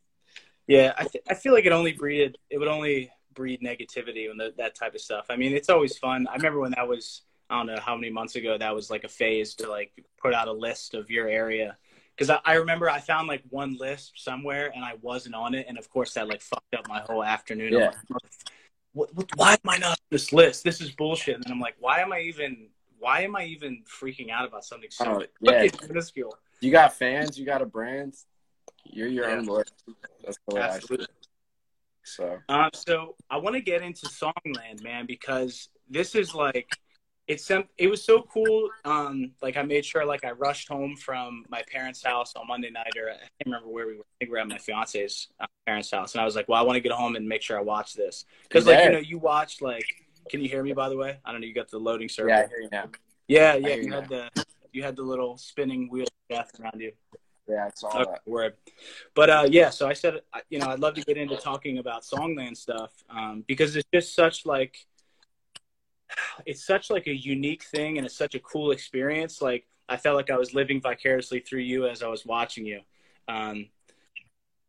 Yeah, I, th- I feel like it only breeded it would only breed negativity when the, that type of stuff. I mean, it's always fun. I remember when that was I don't know how many months ago that was like a phase to like put out a list of your area because I, I remember I found like one list somewhere and I wasn't on it, and of course that like fucked up my whole afternoon. Yeah. like, what, what, why am I not on this list? This is bullshit. And then I'm like, why am I even why am I even freaking out about something so Oh, yeah. minuscule? You got fans. You got a brand. You're your own Yeah. list. That's the way I Absolutely. it. So Um, so I want to get into Songland, man, because this is like it's some. It was so cool. Um, like I made sure, like I rushed home from my parents' house on Monday night, or I can't remember where we were. I think we were at my fiance's uh, parents' house, and I was like, "Well, I want to get home and make sure I watch this because, like, you know, you watched like. Can you hear me? By the way, I don't know. You got the loading circle. yeah, I hear you now. yeah, yeah. You you had the you had the little spinning wheel of death around you. Yeah, it's all Okay, that. word. But uh, yeah, so I said, you know, I'd love to get into talking about Songland stuff um, because it's just such like, it's such like a unique thing and it's such a cool experience. Like I felt like I was living vicariously through you as I was watching you. Um,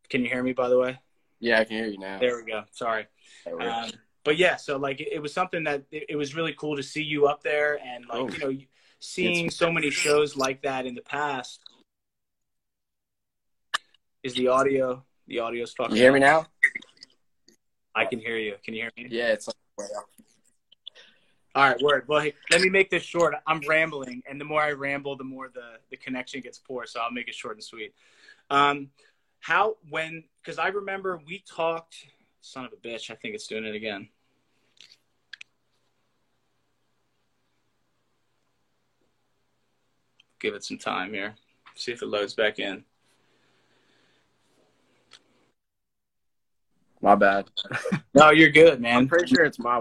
can you hear me by the way? Yeah, I can hear you now. There we go. Sorry. Um, but yeah, so like it, it was something that it, it, was really cool to see you up there and like, oh. you know, seeing so many shows like that in the past. Is the audio the audio's fucking You hear me now? I can hear you. Can you hear me? Yeah, it's like all right, word. Well, hey, let me make this short. I'm rambling, and the more I ramble, the more the the connection gets poor. So I'll make it short and sweet. Um, how when because I remember we talked. Son of a bitch! I think it's doing it again. Give it some time here. See if it loads back in. My bad. no, you're good, man. I'm pretty sure it's my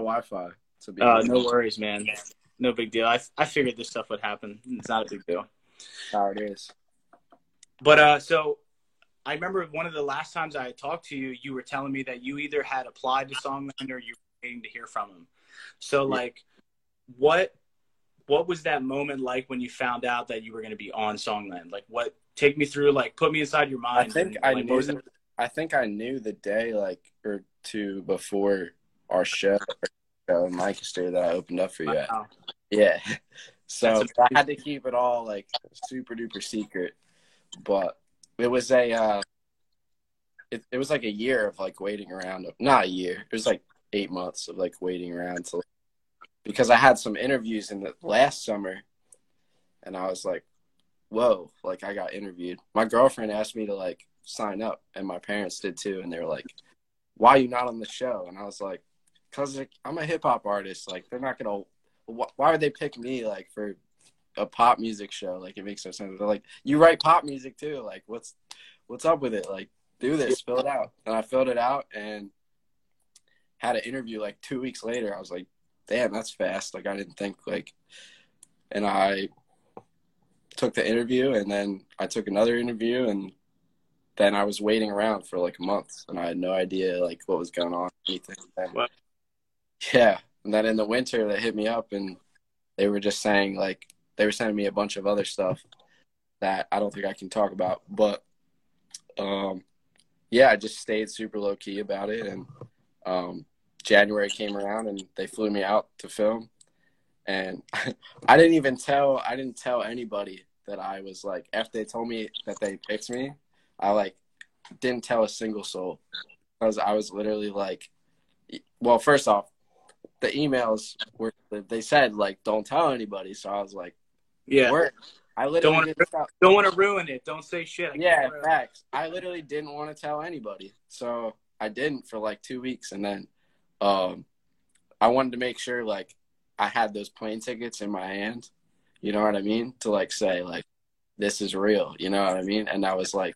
Wi-Fi. So uh, no worries, man. No big deal. I I figured this stuff would happen. It's not a big deal. How it is. But uh, so I remember one of the last times I talked to you, you were telling me that you either had applied to Songland or you were waiting to hear from him. So like, what what was that moment like when you found out that you were going to be on Songland? Like, what? Take me through. Like, put me inside your mind. I think and, I knew. I think I knew the day like or two before our show uh, in Lancaster that I opened up for you wow. Yeah. So I had to keep it all like super duper secret. But it was a uh it, it was like a year of like waiting around not a year. It was like eight months of like waiting around to because I had some interviews in the last summer and I was like, Whoa, like I got interviewed. My girlfriend asked me to like sign up and my parents did too and they were like, Why are you not on the show? And I was like, because like, I'm a hip hop artist. Like they're not gonna. Why would they pick me like for a pop music show? Like it makes no sense. They're like, you write pop music too. Like what's what's up with it? Like do this, fill it out. And I filled it out and had an interview like two weeks later. I was like, damn, that's fast. Like I didn't think like, and I took the interview and then I took another interview and then I was waiting around for like a month and I had no idea like what was going on. Anything. Yeah. And then in the winter, they hit me up and they were just saying, like, they were sending me a bunch of other stuff that I don't think I can talk about. But, um, yeah, I just stayed super low key about it. And um, January came around and they flew me out to film. And I didn't even tell, I didn't tell anybody that I was like, after they told me that they picked me, I like didn't tell a single soul. Because I was literally like, well, first off, the emails were they said like don't tell anybody. So I was like, yeah, I literally don't want to ruin it. Don't say shit. I yeah, facts. I literally didn't want to tell anybody, so I didn't for like two weeks, and then um, I wanted to make sure like I had those plane tickets in my hand. You know what I mean? To like say like this is real. You know what I mean? And I was like,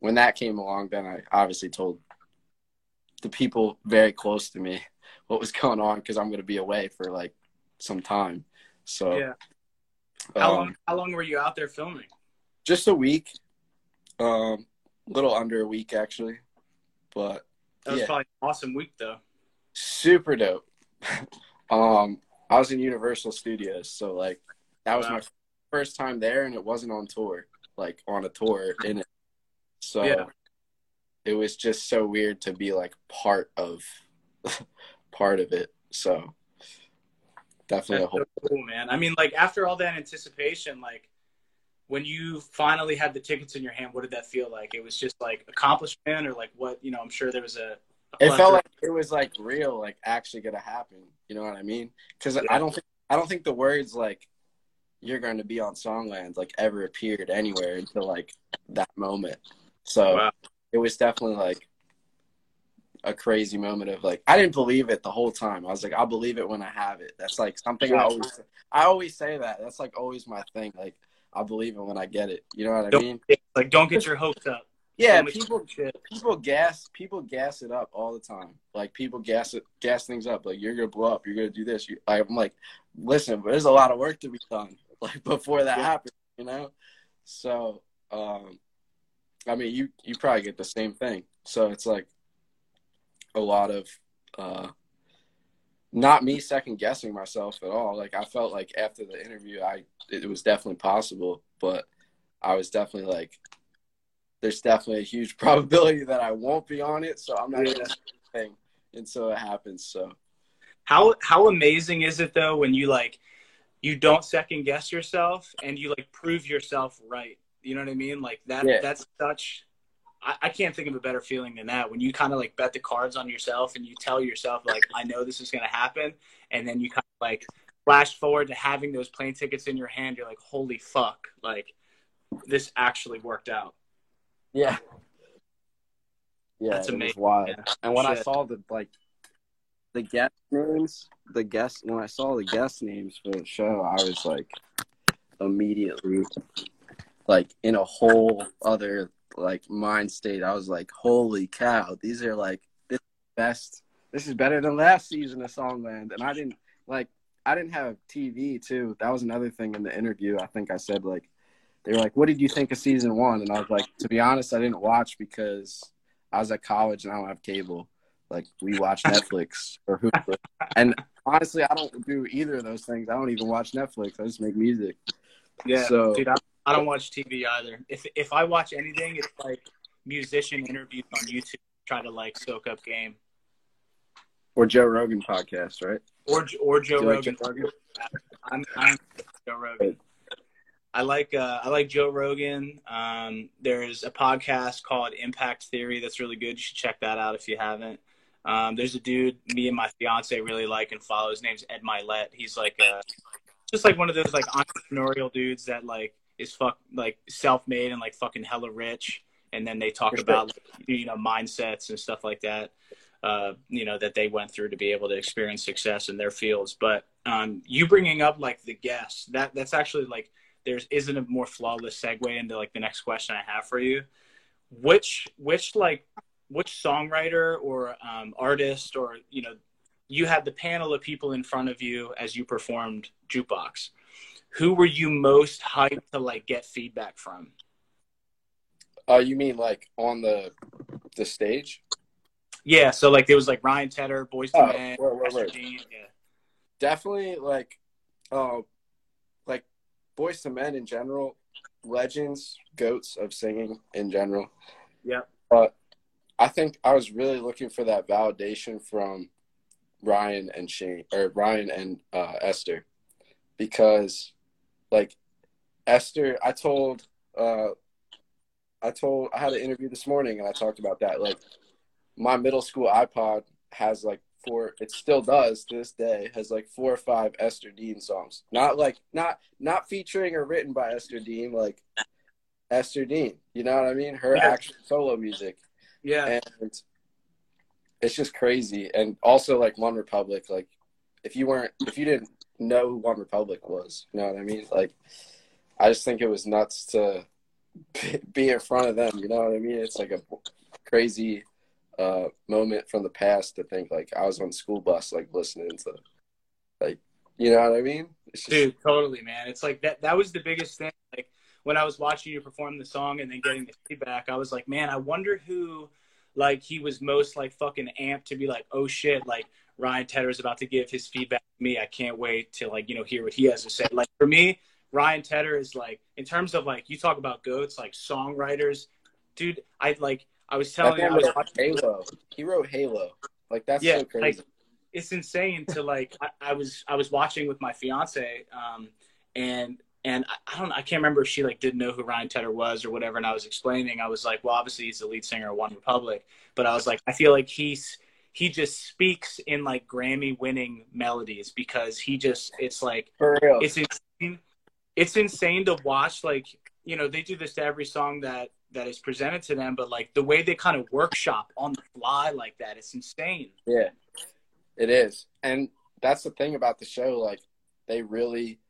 when that came along, then I obviously told the people very close to me what was going on because I'm going to be away for like some time. So yeah. How um, long? How long were you out there filming? Just a week. Um, a little under a week actually, but that was yeah. probably an awesome week though. Super dope. um, I was in Universal Studios, so like that was wow. my first time there, and it wasn't on tour, like on a tour in it. So yeah it was just so weird to be like part of part of it. So definitely That's a whole so cool, man. I mean, like after all that anticipation, like when you finally had the tickets in your hand, what did that feel like? It was just like accomplishment, or like what? You know, I'm sure there was a. a it felt like it was like real, like actually gonna happen. You know what I mean? Because yeah. I don't think I don't think the words like you're going to be on Songland like ever appeared anywhere until like that moment. So wow it was definitely like a crazy moment of like I didn't believe it the whole time. I was like, I'll believe it when I have it. That's like something I always I always say that. That's like always my thing. Like I'll believe it when I get it. You know what I don't, mean? Like don't get your hopes up. Yeah, people people gas people gas it up all the time. Like people gas it gas things up. Like you're gonna blow up. You're gonna do this. You, I'm like, listen, but there's a lot of work to be done. Like before that yeah. happens, you know. So um, I mean, you you probably get the same thing. So it's like a lot of uh, not me second guessing myself at all. Like I felt like after the interview, I it was definitely possible, but I was definitely like, there's definitely a huge probability that I won't be on it, so I'm not Yeah. gonna say anything until it happens. So How how amazing is it though when you like you don't second guess yourself and you like prove yourself right. You know what I mean? Like that Yeah. that's such I, I can't think of a better feeling than that when you kind of like bet the cards on yourself and you tell yourself like I know this is gonna happen and then you kind of like flash forward to having those plane tickets in your hand, you're like, holy fuck, like this actually worked out. yeah, yeah, That's amazing. wild. Yeah. And when I saw the like the guest names, the guest when I saw the guest names for the show, I was like immediately like in a whole other like mind state. I was like, holy cow, these are like this is best. This is better than last season of Songland. And I didn't like I didn't have TV too. That was another thing in the interview. I think I said like they were like, "What did you think of season one?" And I was like, "To be honest, I didn't watch because I was at college and I don't have cable. Like we watch Netflix or Hulu. And honestly, I don't do either of those things. I don't even watch Netflix. I just make music. Yeah, So- dude, I, I don't watch TV either. If if I watch anything, it's like musician interviews on YouTube. Try to like soak up game Or Joe Rogan podcast, right? or or Joe you like Rogan. Joe Rogan? I'm, I'm Joe Rogan. I like uh, I like Joe Rogan. Um, there's a podcast called Impact Theory that's really good. You should check that out if you haven't. Um, there's a dude me and my fiance really like and follow. His name's Ed Mylett. He's like uh just like one of those like entrepreneurial dudes that like is fuck like self-made and like fucking hella rich. And then they talk about like, you know mindsets and stuff like that. Uh, you know that they went through to be able to experience success in their fields. But um, you bringing up like the guests that that's actually like there's isn't a more flawless segue into like the next question I have for you. Which which like which songwriter or um, artist or you know you had the panel of people in front of you as you performed jukebox. Who were you most hyped to like get feedback from? Uh, you mean like on the the stage? Yeah, so like there was like Ryan Tedder, Boys to Oh, Men, word, word, Esther. Dean. Yeah. Definitely like, uh, like Boyz II Men in general, legends, goats of singing in general. Yeah, But I think I was really looking for that validation from Ryan and Shane or Ryan and uh, Esther because like Esther, I told uh, I told I had an interview this morning and I talked about that. Like my middle school iPod has like four it still does to this day, has like four or five Esther Dean songs. Not like not not featuring or written by Esther Dean, like Esther Dean. You know what I mean? Her Yeah. actual solo music Yeah. and it's just crazy. And also like OneRepublic, like if you weren't if you didn't know who OneRepublic was, you know what I mean? Like I just think it was nuts to be in front of them. You know what I mean? It's like a crazy uh, moment from the past to think like I was on school bus like listening to like you know what I mean? Just, Dude, totally, man. It's like that. That was the biggest thing. Like when I was watching you perform the song and then getting the feedback, I was like, man, I wonder who, like, he was most like fucking amped to be like, oh shit, like Ryan Tedder is about to give his feedback to me. I can't wait to like you know hear what he has to say. Like for me, Ryan Tedder is like in terms of like you talk about goats, like songwriters, dude. I like I was telling you, I was watching Halo. He wrote Halo. Like that's Yeah, so crazy. like, it's insane to like I, I was I was watching with my fiance um and and I, I don't I can't remember if she like didn't know who Ryan Tedder was or whatever and I was explaining I was like well obviously he's the lead singer of OneRepublic but I was like I feel like he's he just speaks in like Grammy winning melodies because he just it's like it's insane it's insane to watch like you know they do this to every song that that is presented to them but like the way they kind of workshop on the fly like that it's insane Yeah, it is. And that's the thing about the show. Like, they really,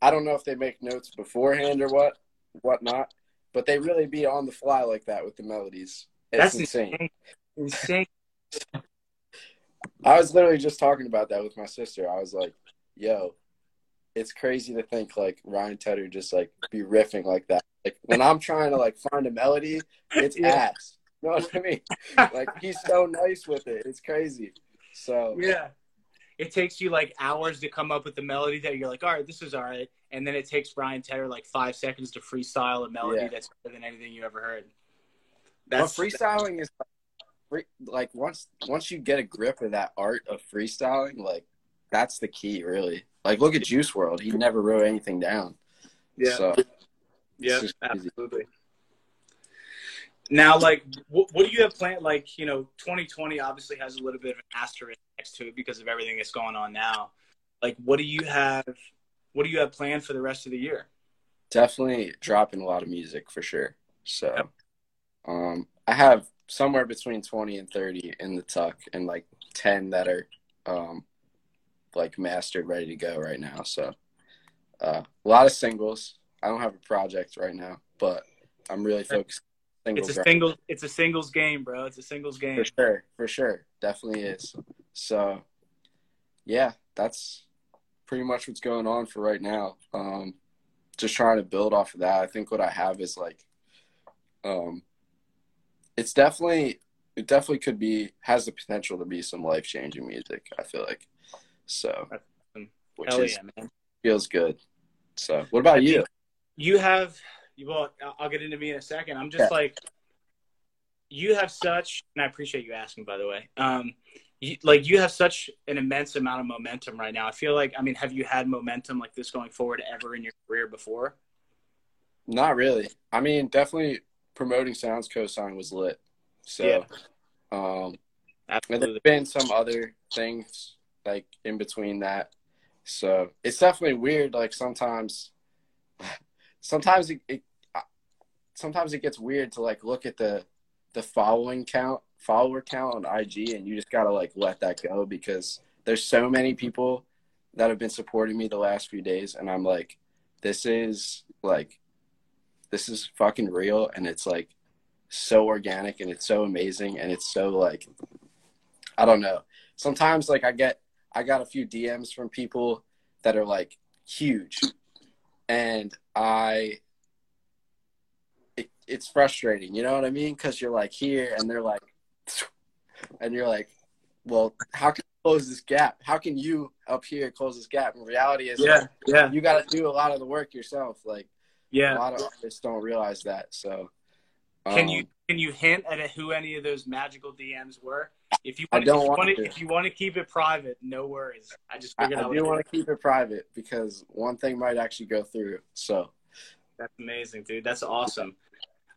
I don't know if they make notes beforehand or what, whatnot, but they really be on the fly like that with the melodies. It's That's insane. insane. I was literally just talking about that with my sister. I was like, yo, it's crazy to think like Ryan Tedder just like be riffing like that. Like when I'm trying to like find a melody, it's Yeah. ass. You know what I mean? Like he's so nice with it. It's crazy. So Yeah. it takes you like hours to come up with the melody that you're like, all right, this is all right, and then it takes Ryan Tedder like five seconds to freestyle a melody Yeah. that's better than anything you ever heard. That's freestyling is like, like once once you get a grip of that art of freestyling, like that's the key, really. Like look at Juice WRLD; he never wrote anything down. yeah, So yeah, it's just crazy. absolutely. Now, like, what, what do you have planned? Like, you know, 2020 obviously has a little bit of an asterisk next to it because of everything that's going on now. Like, what do you have? What do you have planned for the rest of the year? definitely dropping a lot of music for sure. So, um, I have somewhere between twenty and thirty in the tuck, and like ten that are, um, like mastered, ready to go right now. So, uh, a lot of singles. I don't have a project right now, but I'm really focused. on It's Singles a right single. It's a singles game, bro. It's a singles game. for sure, for sure, definitely is. So, yeah, that's pretty much what's going on for right now. Um, just trying to build off of that. I think what I have is like, um, it's definitely, it definitely could be has the potential to be some life changing music. I feel like, so, which Hell is yeah, man. feels good. So, what about you? you have well I'll- i'll get into me in a second i'm just Yeah. like you have such and i appreciate you asking by the way um you, like you have such an immense amount of momentum right now i feel like i mean have you had momentum like this going forward ever in your career before Not really. I mean, definitely promoting Sounds Cosign was lit. So, Yeah. um, and there's been some other things like in between that. So it's definitely weird. Like sometimes, sometimes it, it sometimes it gets weird to like look at the the following count, follower count on IG, and you just gotta like let that go because there's so many people that have been supporting me the last few days, and I'm like, this is like, this is fucking real, and it's like so organic and it's so amazing and it's so like I don't know. Sometimes like I get I got a few DMs from people that are like huge and I it, it's frustrating, you know what I mean? Cuz you're like here and they're like and you're like, well, how can you close this gap? How can you up here close this gap? And reality is yeah yeah you got to do a lot of the work yourself. Like a lot of artists don't realize that. So can um, you can you hint at who any of those magical dms were if you I want, don't if want to. if you want to keep it private no worries i just figured I I, do want to keep it private because one thing might actually go through. So That's amazing, dude. That's awesome.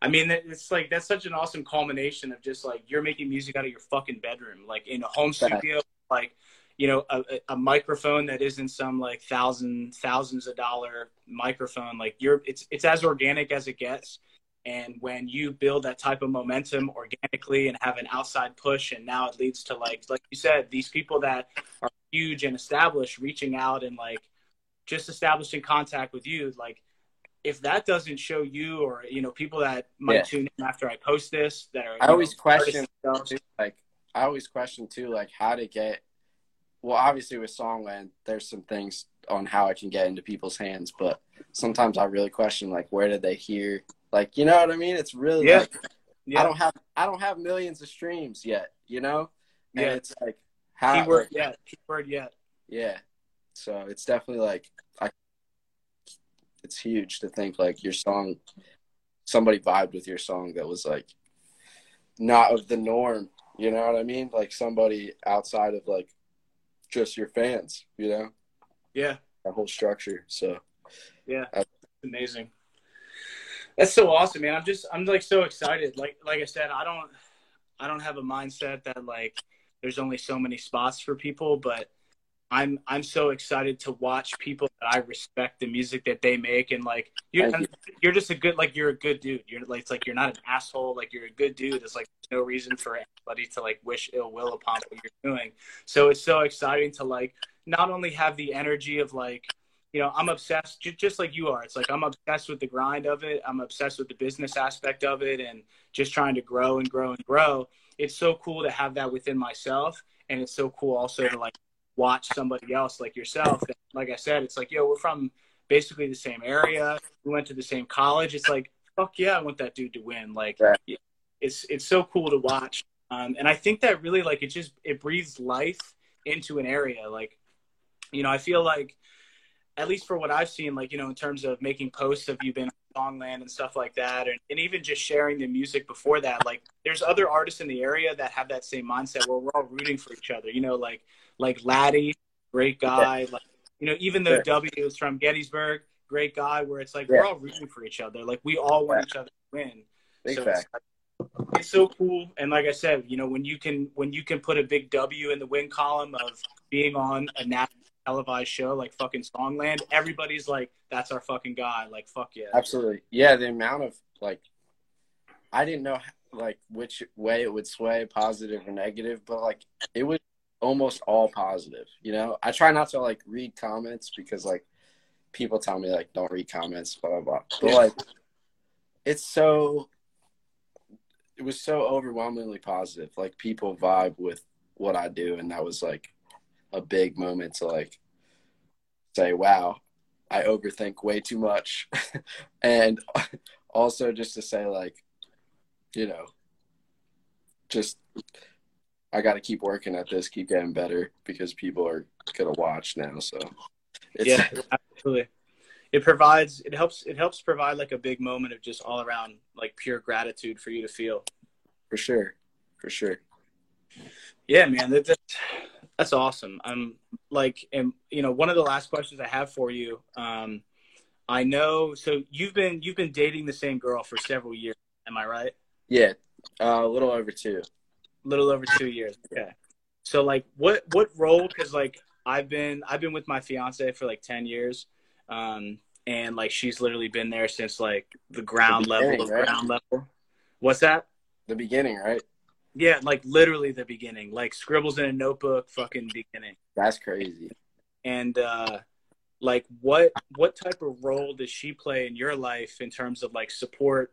I mean, it's like that's such an awesome culmination of just like you're making music out of your fucking bedroom, like in a home studio, like you know, a, a- microphone that isn't some like thousand thousands of dollar microphone. Like you're, it's it's as organic as it gets. And when you build that type of momentum organically and have an outside push, and now it leads to like like you said, these people that are huge and established reaching out and like just establishing contact with you, like if that doesn't show you or you know people that might Yeah. tune in after I post this that are I always know, question too, like I always question too, like how to get. Well, obviously with Songland, there's some things on how I can get into people's hands, but sometimes I really question like where did they hear? Like you know what I mean? It's really Yeah. like yeah, I don't have I don't have millions of streams yet, you know? And Yeah. it's like how keyword like, yet keyword yet Yeah. So it's definitely like I it's huge to think like your song somebody vibed with your song that was like not of the norm, you know what I mean? Like somebody outside of like just your fans, you know? yeah. That whole structure. So. Yeah, I, amazing. That's so awesome man. I'm just i'm like so excited. Like like i said i don't i don't have a mindset that like there's only so many spots for people but i'm i'm so excited to watch people that i respect the music that they make and like you're Thank you're just a good like you're a good dude you're like it's like you're not an asshole like you're a good dude it's like no reason for anybody to like wish ill will upon what you're doing so it's so exciting to like not only have the energy of like you know, I'm obsessed j- just like you are. It's like I'm obsessed with the grind of it. I'm obsessed with the business aspect of it and just trying to grow and grow and grow. It's so cool to have that within myself. And it's so cool also to like watch somebody else like yourself. And like I said, it's like, yo, we're from basically the same area. We went to the same college. It's like, fuck yeah, I want that dude to win. Like, Right. it's, it's so cool to watch. Um, and I think that really like it just, it breathes life into an area. Like, you know, I feel like, at least for what I've seen, like, you know, in terms of making posts of you been on Songland and stuff like that, and, and even just sharing the music before that, like, there's other artists in the area that have that same mindset where we're all rooting for each other. You know, like like Laddie, great guy. Yeah. Like, you know, even though yeah. W is from Gettysburg, great guy. Where it's like yeah. we're all rooting for each other. Like we all want each other to win. Big so. It's, it's so cool, and like I said, you know, when you can when you can put a big W in the win column of being on a national televised show like fucking Songland, everybody's like, "That's our fucking guy." Like, fuck yeah. Absolutely, yeah. The amount of like, I didn't know like which way it would sway, positive or negative, but like it was almost all positive. You know, I try not to like read comments because like people tell me like don't read comments, blah blah blah. But like, it's so. It was so overwhelmingly positive. Like people vibe with what I do, and that was like a big moment to like say, "Wow, I overthink way too much," and also just to say like, you know, just I got to keep working at this, keep getting better because people are gonna watch now. So yeah, absolutely. It provides it helps it helps provide like a big moment of just all around like pure gratitude for you to feel. For sure, for sure. Yeah, man, that, that's that's awesome. I'm like, and you know, one of the last questions I have for you. Um, I know. So you've been you've been dating the same girl for several years. Am I right? Yeah, uh, a little over two little over two years. Okay. So like, what what role? Because like, I've been I've been with my fiance for like ten years, um, and like she's literally been there since like the ground the level right? ground level. What's that? The beginning, right? Yeah, like literally the beginning, like scribbles in a notebook, fucking beginning. That's crazy. And uh, like, what what type of role does she play in your life in terms of like support,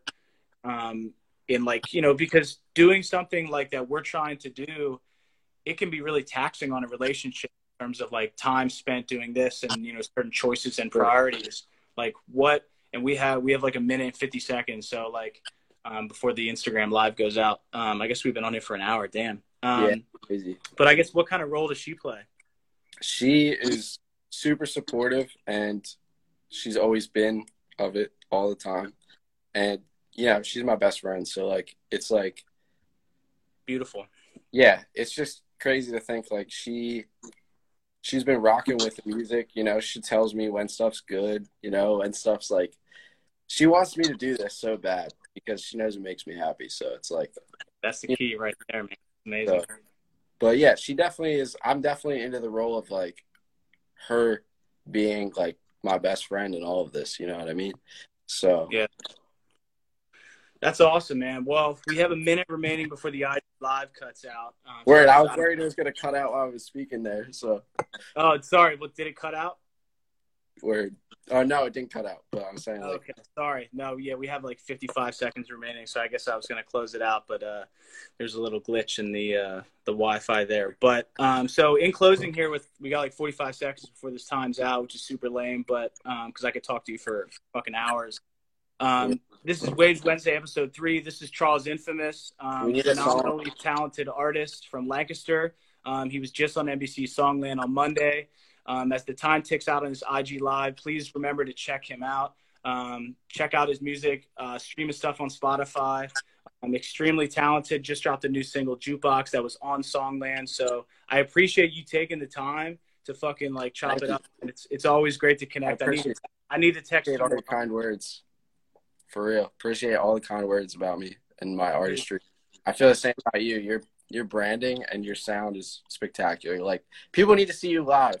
um, in like you know because doing something like that we're trying to do it can be really taxing on a relationship in terms of like time spent doing this and you know certain choices and priorities. Like what and we have we have like a minute and 50 seconds so like um, before the instagram live goes out um, i guess we've been on it for an hour damn. Um, yeah crazy. but i guess what kind of role does she play? She is super supportive and she's always been of it all the time. And yeah, she's my best friend. So like, it's like beautiful. Yeah, it's just crazy to think like she she's been rocking with the music. You know, she tells me when stuff's good. You know, and stuff's like she wants me to do this so bad because she knows it makes me happy. So it's like that's the key right there, man. Amazing. So, but yeah, she definitely is. I'm definitely into the role of like her being like my best friend in all of this. You know what I mean? So yeah, that's awesome, man. Well, we have a minute remaining before the live cuts out. Um, Word, I was worried it was going to cut out while I was speaking there. So. Oh, sorry. What did it cut out? Word. Oh no, it didn't cut out. But I'm saying. Like... Okay, sorry. No, yeah, we have like 55 seconds remaining, so I guess I was going to close it out, but uh, there's a little glitch in the uh, the Wi-Fi there. But um, so in closing here, with we got like 45 seconds before this time's out, which is super lame, but because um, I could talk to you for fucking hours. Um, this is Waves Wednesday, episode three. This is Charles Infamous, um, phenomenally talented artist from Lancaster. Um, he was just on NBC Songland on Monday. Um, as the time ticks out on his IG Live, please remember to check him out. Um, check out his music, uh, stream his stuff on Spotify. I'm extremely talented. Just dropped a new single, Jukebox, that was on Songland. So I appreciate you taking the time to fucking like chop Thank it you. up. And it's it's always great to connect. I, I need to, I need to text all your kind words for real. Appreciate all the kind words about me and my artistry. I feel the same about you. Your your branding and your sound is spectacular. Like people need to see you live.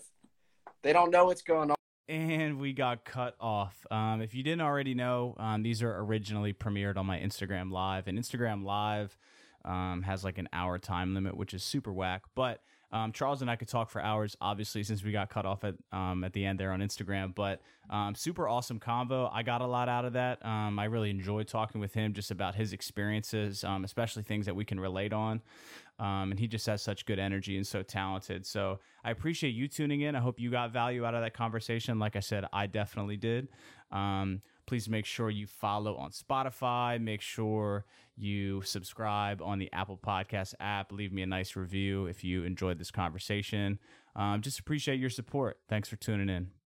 They don't know what's going on. And we got cut off. Um, if you didn't already know, um, these are originally premiered on my Instagram Live, and Instagram Live um, has like an hour time limit, which is super whack. But um, Charles and I could talk for hours, obviously, since we got cut off at um, at the end there on Instagram. But um, super awesome convo. I got a lot out of that. Um, I really enjoyed talking with him just about his experiences, um, especially things that we can relate on. Um, and he just has such good energy and so talented. So I appreciate you tuning in. I hope you got value out of that conversation. Like I said, I definitely did Please make sure you follow on Spotify. Make sure you subscribe on the Apple Podcast app. Leave me a nice review if you enjoyed this conversation. Um, just appreciate your support. Thanks for tuning in.